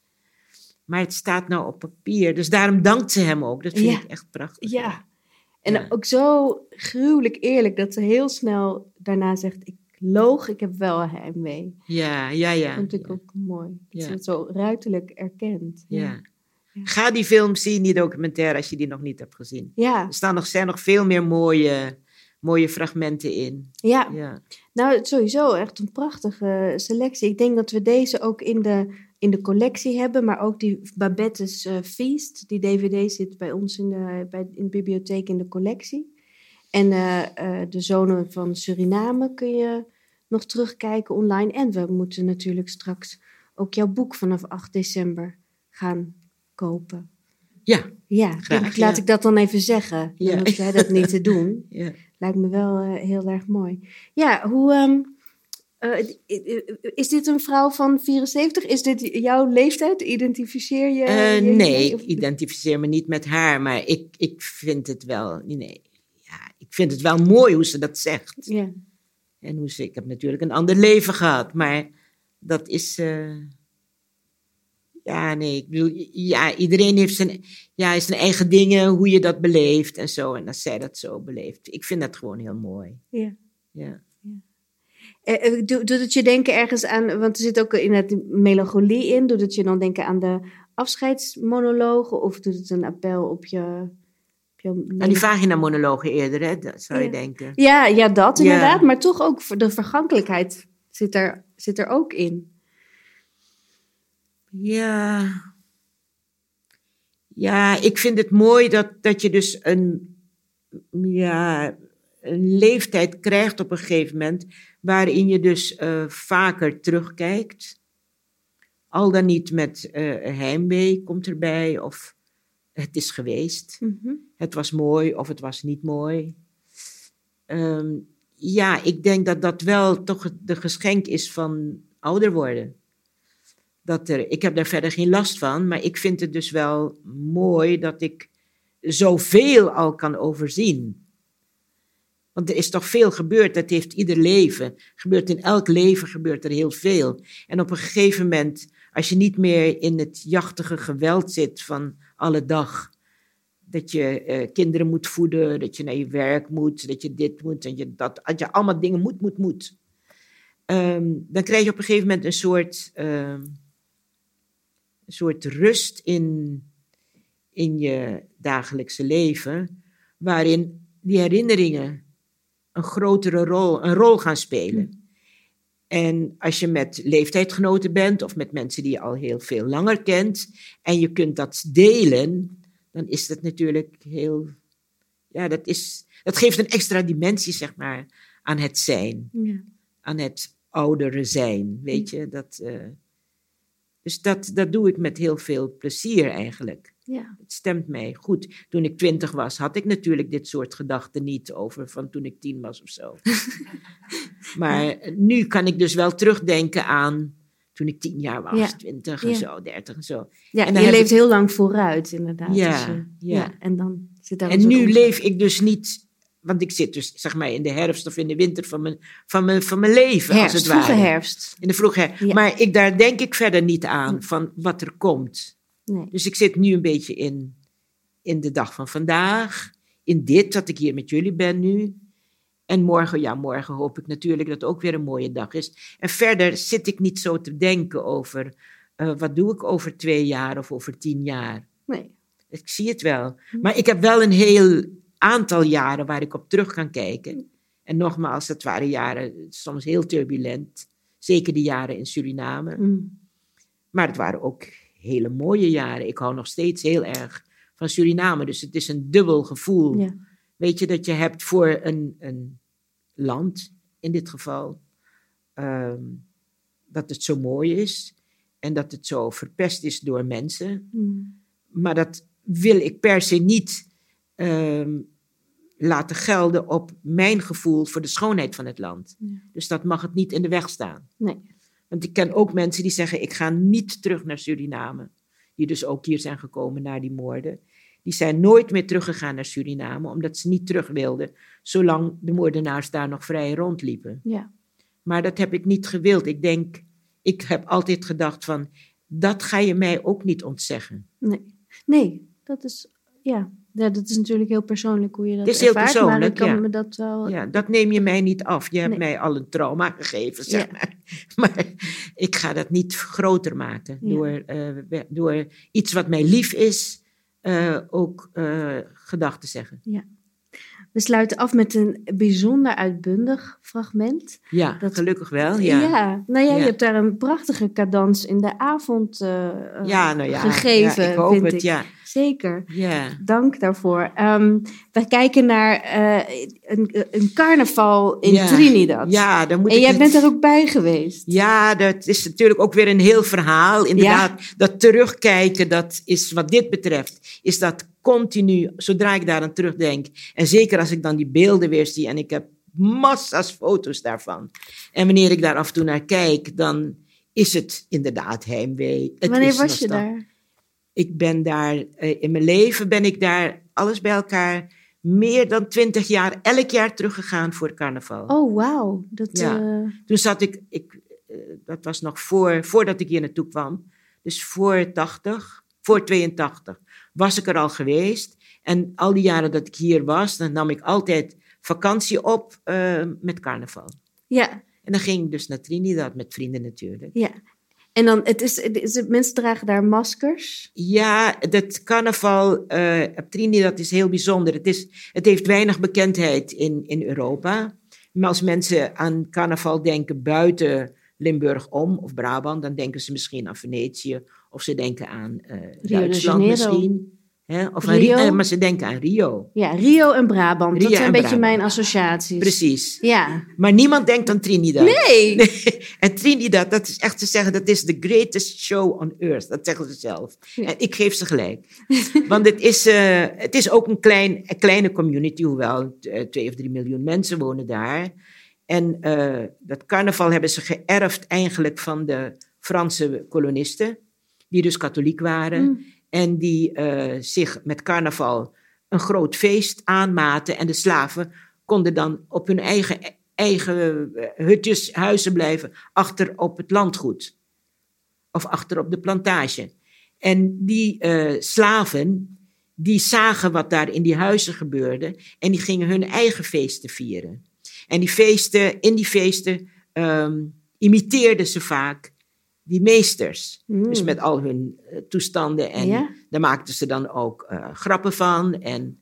Maar het staat nou op papier, dus daarom dankt ze hem ook. Dat vind ik echt prachtig.
Ja, en ook zo gruwelijk eerlijk dat ze heel snel daarna zegt: Ik loog, ik heb wel heimwee.
Ja, ja, ja.
Dat vind ik ook mooi. Dat ze het zo ruiterlijk erkent.
Ja. Ga die film zien, die documentaire, als je die nog niet hebt gezien. Ja. Er staan nog, zijn nog veel meer mooie mooie fragmenten in.
Ja. ja, nou sowieso echt een prachtige selectie. Ik denk dat we deze ook in de, in de collectie hebben, maar ook die Babette's uh, Feast, die DVD zit bij ons in de, bij, in de bibliotheek in de collectie. En uh, uh, de zonen van Suriname kun je nog terugkijken online. En we moeten natuurlijk straks ook jouw boek vanaf 8 december gaan kopen.
Ja,
ja, graag, laat ik dat dan even zeggen. Ja. Dan jij dat niet te doen. Ja. Lijkt me wel uh, heel erg mooi. Ja, hoe. Um, uh, is dit een vrouw van 74? Is dit jouw leeftijd? Identificeer je?
Uh, je nee, ik identificeer me niet met haar, maar ik, ik vind het wel. Nee, ja, ik vind het wel mooi hoe ze dat zegt. Ja. En hoe ze, ik heb natuurlijk een ander leven gehad, maar dat is. Ja, nee, ik bedoel, ja, iedereen heeft zijn, ja, zijn eigen dingen, hoe je dat beleeft en zo. En als zij dat zo beleeft. Ik vind dat gewoon heel mooi. Ja.
ja. Eh, eh, doet het je denken ergens aan, want er zit ook in het melancholie in, doet het je dan denken aan de afscheidsmonologen of doet het een appel op je...
Op je aan die vagina-monologen eerder, hè, dat zou je denken.
Ja, ja dat inderdaad, maar toch ook de vergankelijkheid zit er, zit er ook in.
Ja. Ja, ik vind het mooi dat, dat je dus een, ja, een leeftijd krijgt op een gegeven moment. waarin je dus uh, vaker terugkijkt. Al dan niet met uh, heimwee komt erbij, of het is geweest. Mm Het was mooi of het was niet mooi. Um, ja, ik denk dat dat wel toch de geschenk is van ouder worden dat er, ik heb daar verder geen last van, maar ik vind het dus wel mooi dat ik zoveel al kan overzien. Want er is toch veel gebeurd, dat heeft ieder leven. Gebeurt in elk leven gebeurt er heel veel. En op een gegeven moment, als je niet meer in het jachtige geweld zit van alle dag, dat je eh, kinderen moet voeden, dat je naar je werk moet, dat je dit moet en je dat, dat je allemaal dingen moet, moet, moet. Ehm, dan krijg je op een gegeven moment een soort ehm, een soort rust in, in je dagelijkse leven, waarin die herinneringen een grotere rol, een rol gaan spelen. En als je met leeftijdgenoten bent of met mensen die je al heel veel langer kent en je kunt dat delen, dan is dat natuurlijk heel, ja, dat, is, dat geeft een extra dimensie, zeg maar, aan het zijn. Ja. Aan het oudere zijn, weet je. Dat, uh, dus dat, dat doe ik met heel veel plezier eigenlijk. Ja. Het stemt mij goed. Toen ik twintig was, had ik natuurlijk dit soort gedachten niet over van toen ik tien was of zo. maar nu kan ik dus wel terugdenken aan toen ik tien jaar was, twintig en zo, dertig en zo.
Ja, en je leeft heel lang vooruit inderdaad. Ja, dus, ja. En dan zit daar
En nu leef ik dus niet want ik zit dus zeg maar in de herfst of in de winter van mijn, van mijn, van mijn leven.
Herfst,
als het
ware. vroege herfst.
In de vroege herfst. Maar ik, daar denk ik verder niet aan van wat er komt. Nee. Dus ik zit nu een beetje in, in de dag van vandaag. In dit, dat ik hier met jullie ben nu. En morgen, ja, morgen hoop ik natuurlijk dat het ook weer een mooie dag is. En verder zit ik niet zo te denken over uh, wat doe ik over twee jaar of over tien jaar. Nee. Ik zie het wel. Hm. Maar ik heb wel een heel aantal jaren waar ik op terug kan kijken. En nogmaals, dat waren jaren soms heel turbulent. Zeker die jaren in Suriname. Mm. Maar het waren ook hele mooie jaren. Ik hou nog steeds heel erg van Suriname. Dus het is een dubbel gevoel.
Ja.
Weet je, dat je hebt voor een, een land, in dit geval, ehm, dat het zo mooi is en dat het zo verpest is door mensen.
Mm.
Maar dat wil ik per se niet ehm, laten gelden op mijn gevoel voor de schoonheid van het land.
Ja.
Dus dat mag het niet in de weg staan.
Nee.
Want ik ken ook mensen die zeggen: Ik ga niet terug naar Suriname. Die dus ook hier zijn gekomen na die moorden. Die zijn nooit meer teruggegaan naar Suriname, omdat ze niet terug wilden, zolang de moordenaars daar nog vrij rondliepen.
Ja.
Maar dat heb ik niet gewild. Ik denk, ik heb altijd gedacht van, dat ga je mij ook niet ontzeggen.
Nee. Nee, dat is, ja. Ja, dat is natuurlijk heel persoonlijk hoe je dat
Het is heel
ervaart, maar ik
persoonlijk,
kan
ja.
me dat wel...
Ja, dat neem je mij niet af. Je hebt
Nee.
mij al een trauma gegeven, zeg
Ja.
maar. Maar ik ga dat niet groter maken
Ja.
door, eh, door iets wat mij lief is, eh, ook eh gedag te zeggen.
We sluiten af met een bijzonder uitbundig fragment.
Ja,
Dat-
gelukkig wel. Ja, ja.
nou ja, je
Ja.
hebt daar een prachtige cadans in de avond eh, eh,
nou ja.
gegeven,
ja, ik hoop
vind
het,
ik.
ja.
Zeker.
ja.
Dank daarvoor. Ehm we kijken naar eh, een, een carnaval in
Ja.
Trinidad.
Ja, dan moet
en
ik
jij bent er ook bij geweest.
Ja, dat is natuurlijk ook weer een heel verhaal. Inderdaad, dat terugkijken, dat is wat dit betreft, is dat continu, zodra ik daar aan terugdenk, en zeker als ik dan die beelden weer zie, en ik heb massa's foto's daarvan. En wanneer ik daar af en toe naar kijk, dan is het inderdaad heimwee. Het
Wanneer was je daar?
Ik ben daar, eh, in mijn leven ben ik daar, alles bij elkaar, meer dan twintig jaar, elk jaar teruggegaan voor carnaval.
Oh, wauw. Dat,
Ja.
eh,
Toen zat ik, ik eh, dat was nog voor, voordat ik hier naartoe kwam, dus voor 80, voor 82, was ik er al geweest. En al die jaren dat ik hier was, dan nam ik altijd vakantie op eh, met carnaval.
ja,
En dan ging ik dus naar Trinidad met vrienden natuurlijk.
ja. En dan, het is, het is, mensen dragen daar maskers.
Ja, dat carnaval eh, op Trinidad is heel bijzonder. Het, is, het heeft weinig bekendheid in, in Europa. Maar als mensen aan carnaval denken buiten Limburg om of Brabant, dan denken ze misschien aan Venetië of ze denken aan eh
de
Duitsland misschien. Hè? Of
Rio.
Rio. maar ze denken aan Rio.
Ja, Rio en Brabant. dat zijn een
en
beetje
Brabant.
mijn associaties.
Precies.
Ja.
Maar niemand denkt aan Trinidad.
Nee.
En Trinidad, dat is echt te zeggen, dat is the greatest show on earth. Dat zeggen ze zelf.
Ja.
En ik geef ze gelijk. Want het is, eh, het is ook een, klein, een kleine community, hoewel eh, twee of drie miljoen mensen wonen daar. En eh, dat carnaval hebben ze geërfd eigenlijk van de Franse kolonisten, die dus katholiek waren.
Mm.
En die eh, zich met carnaval een groot feest aanmaten. En de slaven konden dan op hun eigen, eigen eh, hutjes, huizen blijven, achter op het landgoed. Of achter op de plantage. En die eh, slaven, die zagen wat daar in die huizen gebeurde. En die gingen hun eigen feesten vieren. En die feesten, in die feesten ehm, imiteerden ze vaak die meesters.
Mm.
Dus met al hun eh, toestanden. En
Ja.
daar maakten ze dan ook eh, grappen van. En,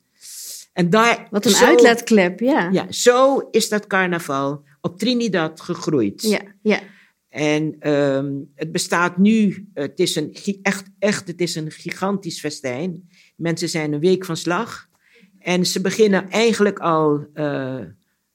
en daar,
Wat een
zo-
uitlaatklep, ja.
Ja, zo is dat carnaval op Trinidad gegroeid.
ja. ja.
En ehm, het bestaat nu, het is een, echt, echt, het is een gigantisch festijn. Mensen zijn een week van slag. En ze beginnen eigenlijk al, eh,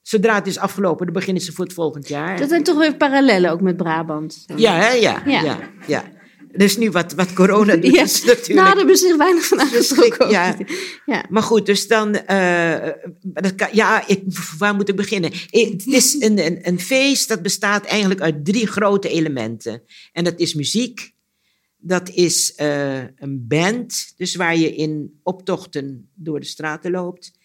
zodra het is afgelopen, dan beginnen ze voor het volgend jaar.
Dat zijn toch weer parallellen ook met Brabant.
Ja, hè? Ja,
Ja.
ja. ja, Dus nu wat, wat corona doet,
Ja.
is natuurlijk...
Nou, daar hebben ze zich weinig van aangetrokken.
Ja.
ja.
Maar goed, dus dan, eh, dat kan, ja, ik, waar moet ik beginnen? Het is een, een, een feest dat bestaat eigenlijk uit drie grote elementen. En dat is muziek, dat is eh, een band, dus waar je in optochten door de straten loopt.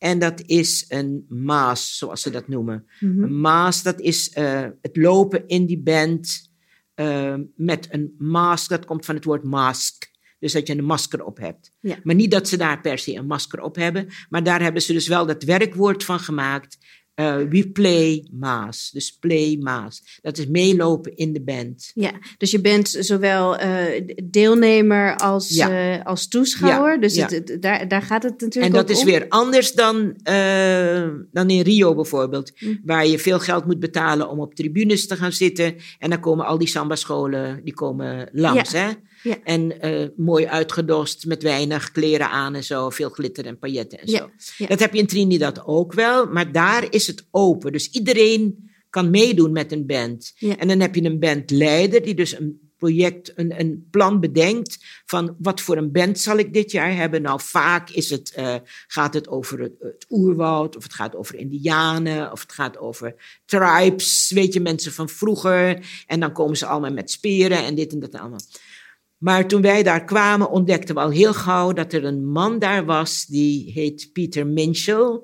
En dat is een maas, zoals ze dat noemen.
Mhm.
Een maas, dat is eh, het lopen in die band eh, met een mask, dat komt van het woord mask. Dus dat je een masker op hebt.
Ja.
Maar niet dat ze daar per se een masker op hebben. Maar daar hebben ze dus wel dat werkwoord van gemaakt. Eh, we play maas. Dus play maas. Dat is meelopen in de band.
Ja, dus je bent zowel eh, deelnemer als,
Ja.
eh, als toeschouwer.
Ja,
Dus
ja.
het, het- daar, daar gaat het
En
natuurlijk
dat
ook
is
om.
weer anders dan, dan in Rio bijvoorbeeld.
Hm.
Waar je veel geld moet betalen om op tribunes te gaan zitten. En dan komen al die samba-scholen die komen langs. Hè? En uh, mooi uitgedost met weinig kleren aan en zo. Veel glitter en pailletten en zo. Dat heb je in Trinidad ook wel. Maar daar is het open. Dus iedereen kan meedoen met een band. En dan heb je een bandleider die dus een project, een, een plan bedenkt van wat voor een band zal ik dit jaar hebben. Nou, vaak is het, uh, gaat het over het, het, oerwoud, of het gaat over indianen, of het gaat over tribes, weet je, mensen van vroeger. En dan komen ze allemaal met speren en dit en dat allemaal. Maar toen wij daar kwamen, ontdekten we al heel gauw dat er een man daar was, die heet Peter Minchell.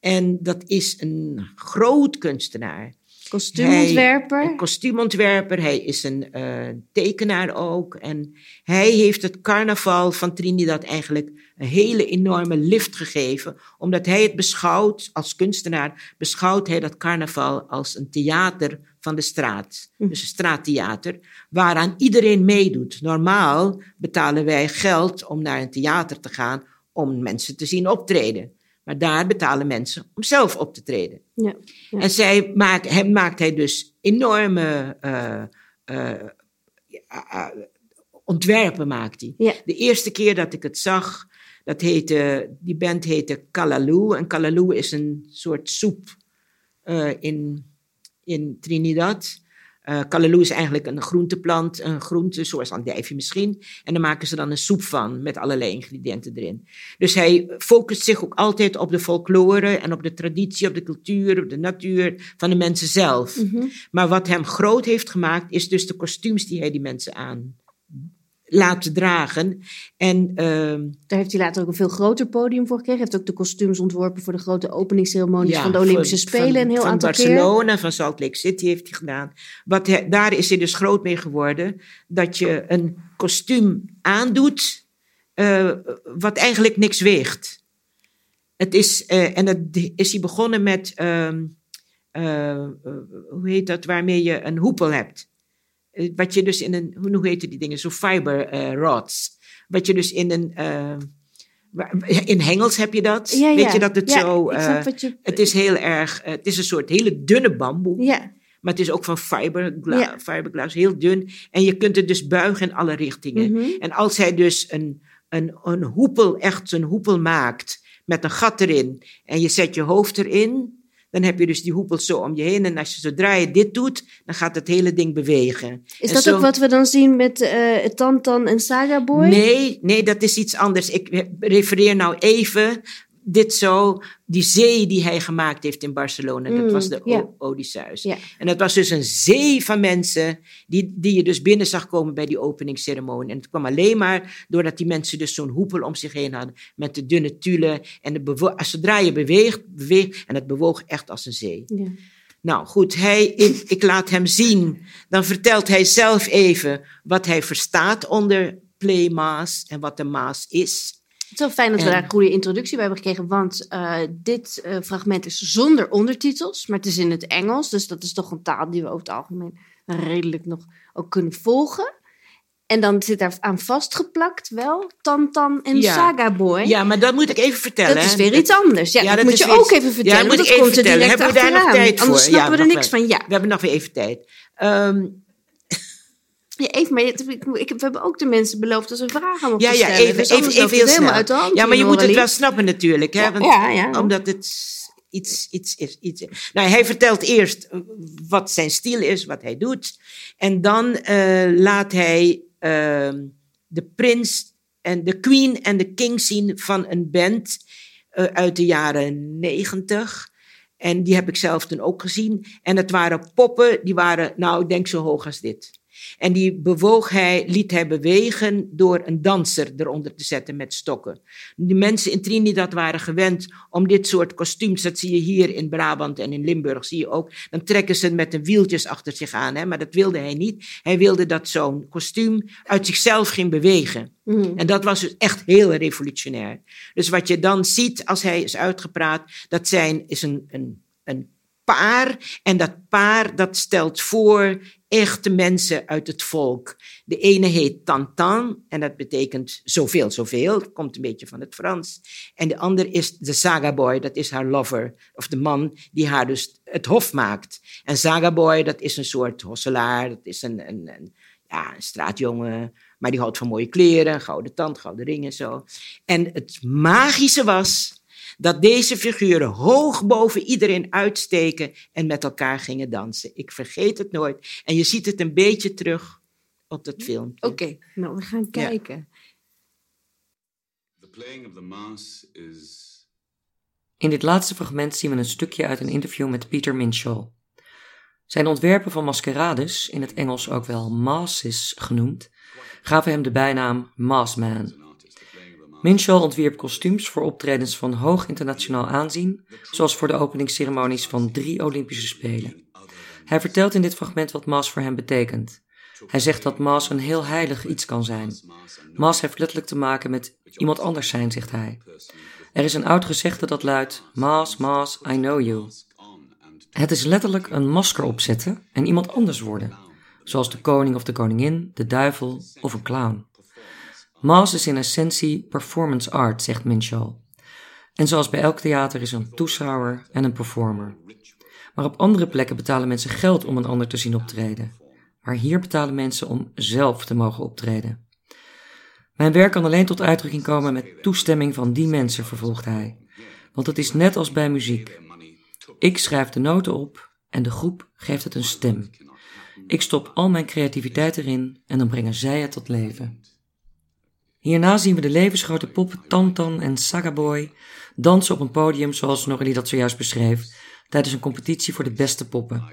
En dat is een groot kunstenaar.
Kostuumontwerper?
Hij, een kostuumontwerper. Hij is een uh, tekenaar ook. En hij heeft het carnaval van Trinidad eigenlijk een hele enorme lift gegeven. Omdat hij het beschouwt, als kunstenaar, beschouwt hij dat carnaval als een theater van de straat. Hm. Dus een straattheater, waaraan iedereen meedoet. Normaal betalen wij geld om naar een theater te gaan om mensen te zien optreden. Maar daar betalen mensen om zelf op te treden. Ja, En zij maakt, hem maakt hij dus enorme uh, uh, ontwerpen. Maakt hij. Ja. De eerste keer dat ik het zag, dat heette, die band heette Kalaloo. En Kalaloo is een soort soep in, in Trinidad. Uh, is eigenlijk een groenteplant, een groente zoals andijvie misschien. En daar maken ze dan een soep van met allerlei ingrediënten erin. Dus hij focust zich ook altijd op de folklore en op de traditie, op de cultuur, op de natuur van de mensen zelf. Mhm. Maar wat hem groot heeft gemaakt is dus de kostuums die hij die mensen aan laten dragen. En,
uh, Daar heeft hij later ook een veel groter podium voor gekregen. Hij heeft ook de kostuums ontworpen voor de grote openingsceremonies van de Olympische Spelen. Van, een heel
van
aantal
Barcelona, van Salt Lake City heeft hij gedaan. Wat hij, daar is hij dus groot mee geworden. Dat je een kostuum aandoet uh, wat eigenlijk niks weegt. Het is, uh, en dat is hij begonnen met, uh, hoe heet dat, waarmee je een hoepel hebt. Eh, wat je dus in een, hoe heet die dingen, zo fiber uh, rods. Wat je dus in een, uh, in hengels heb je dat. Ja, Weet je dat het zo, uh, je... het is heel erg, het is een soort hele dunne bamboe. Ja. Maar het is ook van fiberglas, fiberglas, heel dun. En je kunt het dus buigen in alle richtingen. Mm -hmm. En als hij dus een, een, een hoepel, echt een hoepel maakt, met een gat erin, en je zet je hoofd erin, dan heb je dus die hoepels zo om je heen. En als je zodra je dit doet, dan gaat het hele ding bewegen.
Is dat ook wat we dan zien met uh, Tantan en Saga Boy?
Nee, nee, dat is iets anders. Ik refereer nou even dit zo, die zee die hij gemaakt heeft in Barcelona, dat mm, was de yeah. Odysseus. En dat was dus een zee van mensen die, die je dus binnen zag komen bij die openingsceremonie. En het kwam alleen maar doordat die mensen dus zo'n hoepel om zich heen hadden met de dunne tulle. En de als zodra je beweegt, beweegt, en het bewoog echt als een zee. Nou goed, hij, ik, ik laat hem zien. Dan vertelt hij zelf even wat hij verstaat onder playmaas en wat de maas is.
Wel fijn dat we daar een goede introductie bij hebben gekregen, want uh, dit uh, fragment is zonder ondertitels, maar het is in het Engels. Dus dat is toch een taal die we over het algemeen redelijk nog ook kunnen volgen. En dan zit daar aan vastgeplakt wel Tantan en ja. Saga Boy.
Ja, maar dat moet ik even vertellen.
Dat is weer iets anders. Ja, ja dat, moet je ook even vertellen. Ja, dat ik even vertellen. Hebben we daar nog tijd voor? Anders snappen we er niks van. Ja.
We hebben nog weer even tijd. Um,
ja, even, maar ik, we hebben ook de mensen beloofd dat ze vragen mochten
ja, ja,
stellen.
Even, dus even, even heel snel. Uit de hand ja, maar je moet het wel snappen natuurlijk. Hè? Want, ja, ja, Omdat het iets, iets is. Iets, nou, hij vertelt eerst wat zijn stijl is, wat hij doet. En dan uh, laat hij uh, de prins en de queen en de king zien van een band uh, uit de jaren negentig. En die heb ik zelf toen ook gezien. En het waren poppen, die waren, nou, ik denk zo hoog als dit. En die bewoog hij, liet hij bewegen door een danser eronder te zetten met stokken. De mensen in Trinidad waren gewend om dit soort kostuums, dat zie je hier in Brabant en in Limburg, zie je ook. Dan trekken ze met de wieltjes achter zich aan, hè? maar dat wilde hij niet. Hij wilde dat zo'n kostuum uit zichzelf ging bewegen. Mm. En dat was dus echt heel revolutionair. Dus wat je dan ziet als hij is uitgepraat, dat zijn, is een, een, een paar. En dat paar dat stelt voor echte mensen uit het volk. De ene heet Tantan en dat betekent zoveel, zoveel. komt een beetje van het Frans. En de andere is de Saga Boy, dat is haar lover. Of de man die haar dus het hof maakt. En Saga Boy, dat is een soort hosselaar, dat is een, een, ja, een straatjongen Maar die houdt van mooie kleren, gouden tand, gouden ringen zo. En het magische was dat deze figuren hoog boven iedereen uitsteken en met elkaar gingen dansen. Ik vergeet het nooit. En je ziet het een beetje terug op dat filmpje.
Oké, nou we gaan kijken.
The playing of the mass is... In dit laatste fragment zien we een stukje uit een interview met Peter Minshall. Zijn ontwerpen van maskerades, in het Engels ook wel masses genoemd, gaven hem de bijnaam Massman. Minshall ontwierp kostuums voor optredens van hoog internationaal aanzien, zoals voor de openingsceremonies van drie Olympische Spelen. Hij vertelt in dit fragment wat Maas voor hem betekent. Hij zegt dat Maas een heel heilig iets kan zijn. Maas heeft letterlijk te maken met iemand anders zijn, zegt hij. Er is een oud gezegde dat luidt: Maas, Maas, I know you. Het is letterlijk een masker opzetten en iemand anders worden, zoals de koning of de koningin, de duivel of een clown. Maas is in essentie performance art, zegt Minshall. En zoals bij elk theater is een toeschouwer en een performer. Maar op andere plekken betalen mensen geld om een ander te zien optreden. Maar hier betalen mensen om zelf te mogen optreden. Mijn werk kan alleen tot uitdrukking komen met toestemming van die mensen, vervolgt hij. Want het is net als bij muziek. Ik schrijf de noten op en de groep geeft het een stem. Ik stop al mijn creativiteit erin en dan brengen zij het tot leven. Hierna zien we de levensgrote poppen Tantan en Sagaboy dansen op een podium zoals Norrelie dat zojuist beschreef, tijdens een competitie voor de beste poppen.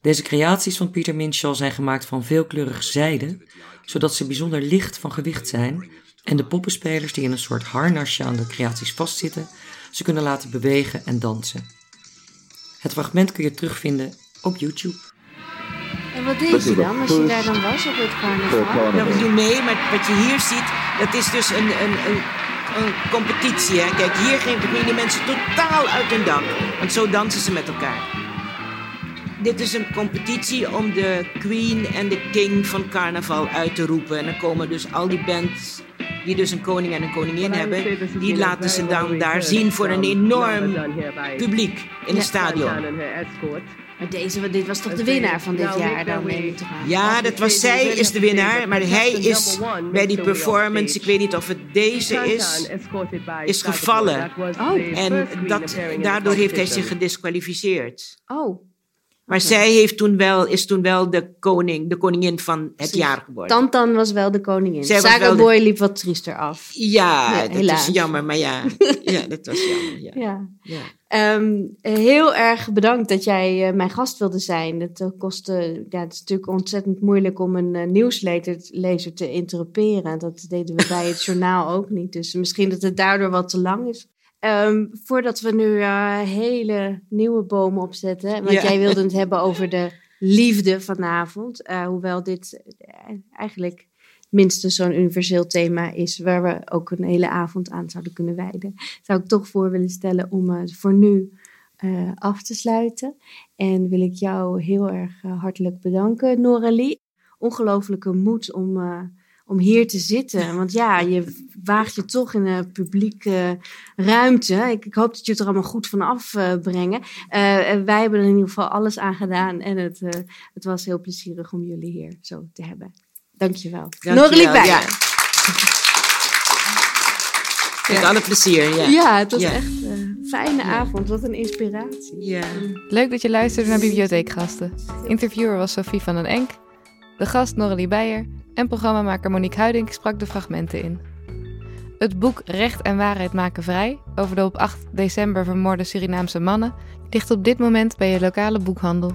Deze creaties van Pieter Minshall zijn gemaakt van veelkleurig zijde, zodat ze bijzonder licht van gewicht zijn en de poppenspelers die in een soort harnasje aan de creaties vastzitten, ze kunnen laten bewegen en dansen. Het fragment kun je terugvinden op YouTube.
En wat deed je dan als je daar dan was op het carnaval?
Dat doen mee, maar wat je hier ziet, dat is dus een, een, een, een competitie. Hè? Kijk, hier gingen die mensen totaal uit hun dak. Want zo dansen ze met elkaar. Dit is een competitie om de queen en de king van carnaval uit te roepen. En dan komen dus al die bands die dus een koning en een koningin hebben, die laten ze dan daar zien voor een enorm publiek in het stadion.
Maar deze, dit was toch de winnaar van dit jaar dan?
Ja, dat was zij is de winnaar, maar hij is bij die performance, ik weet niet of het deze is, is gevallen. Oh. En dat, daardoor heeft hij zich gedisqualificeerd.
Oh.
Maar zij heeft toen wel, is toen wel de koning, de koningin van het jaar geworden.
Tantan was wel de koningin. Saga Boy liep wat triester af.
Ja, dat is jammer, maar ja. ja, dat was jammer. Ja.
ja. ja. Ehm, heel erg bedankt dat jij uh, mijn gast wilde zijn. Het uh, kostte, ja, het is natuurlijk ontzettend moeilijk om een uh, nieuwslezer te interruperen. Dat deden we bij het journaal ook niet. Dus misschien dat het daardoor wat te lang is. Um, voordat we nu uh, hele nieuwe bomen opzetten. Want jij wilde het hebben over de liefde vanavond. Uh, hoewel dit uh, eigenlijk minstens zo'n universeel thema is. Waar we ook een hele avond aan zouden kunnen wijden. Zou ik toch voor willen stellen om voor nu af te sluiten. En wil ik jou heel erg hartelijk bedanken, Noralie. Ongelooflijke moed om om hier te zitten. Want ja, je waagt je toch in een publieke ruimte. Ik, ik, hoop dat je het er allemaal goed van afbrengen. Uh, uh, wij hebben er in ieder geval alles aan gedaan. En het, uh, het was heel plezierig om jullie hier zo te hebben. Dankjewel. Dankjewel. bij. Ja.
Met alle plezier, ja.
Ja, het was echt een fijne avond. Wat een inspiratie.
Ja.
Leuk dat je luisterde naar Bibliotheekgasten. Interviewer was Sophie van den Enk. De gast Noralie Beijer en programmamaker Monique Huiding sprak de fragmenten in. Het boek Recht en Waarheid maken vrij over de op 8 december vermoorde Surinaamse mannen ligt op dit moment bij je lokale boekhandel.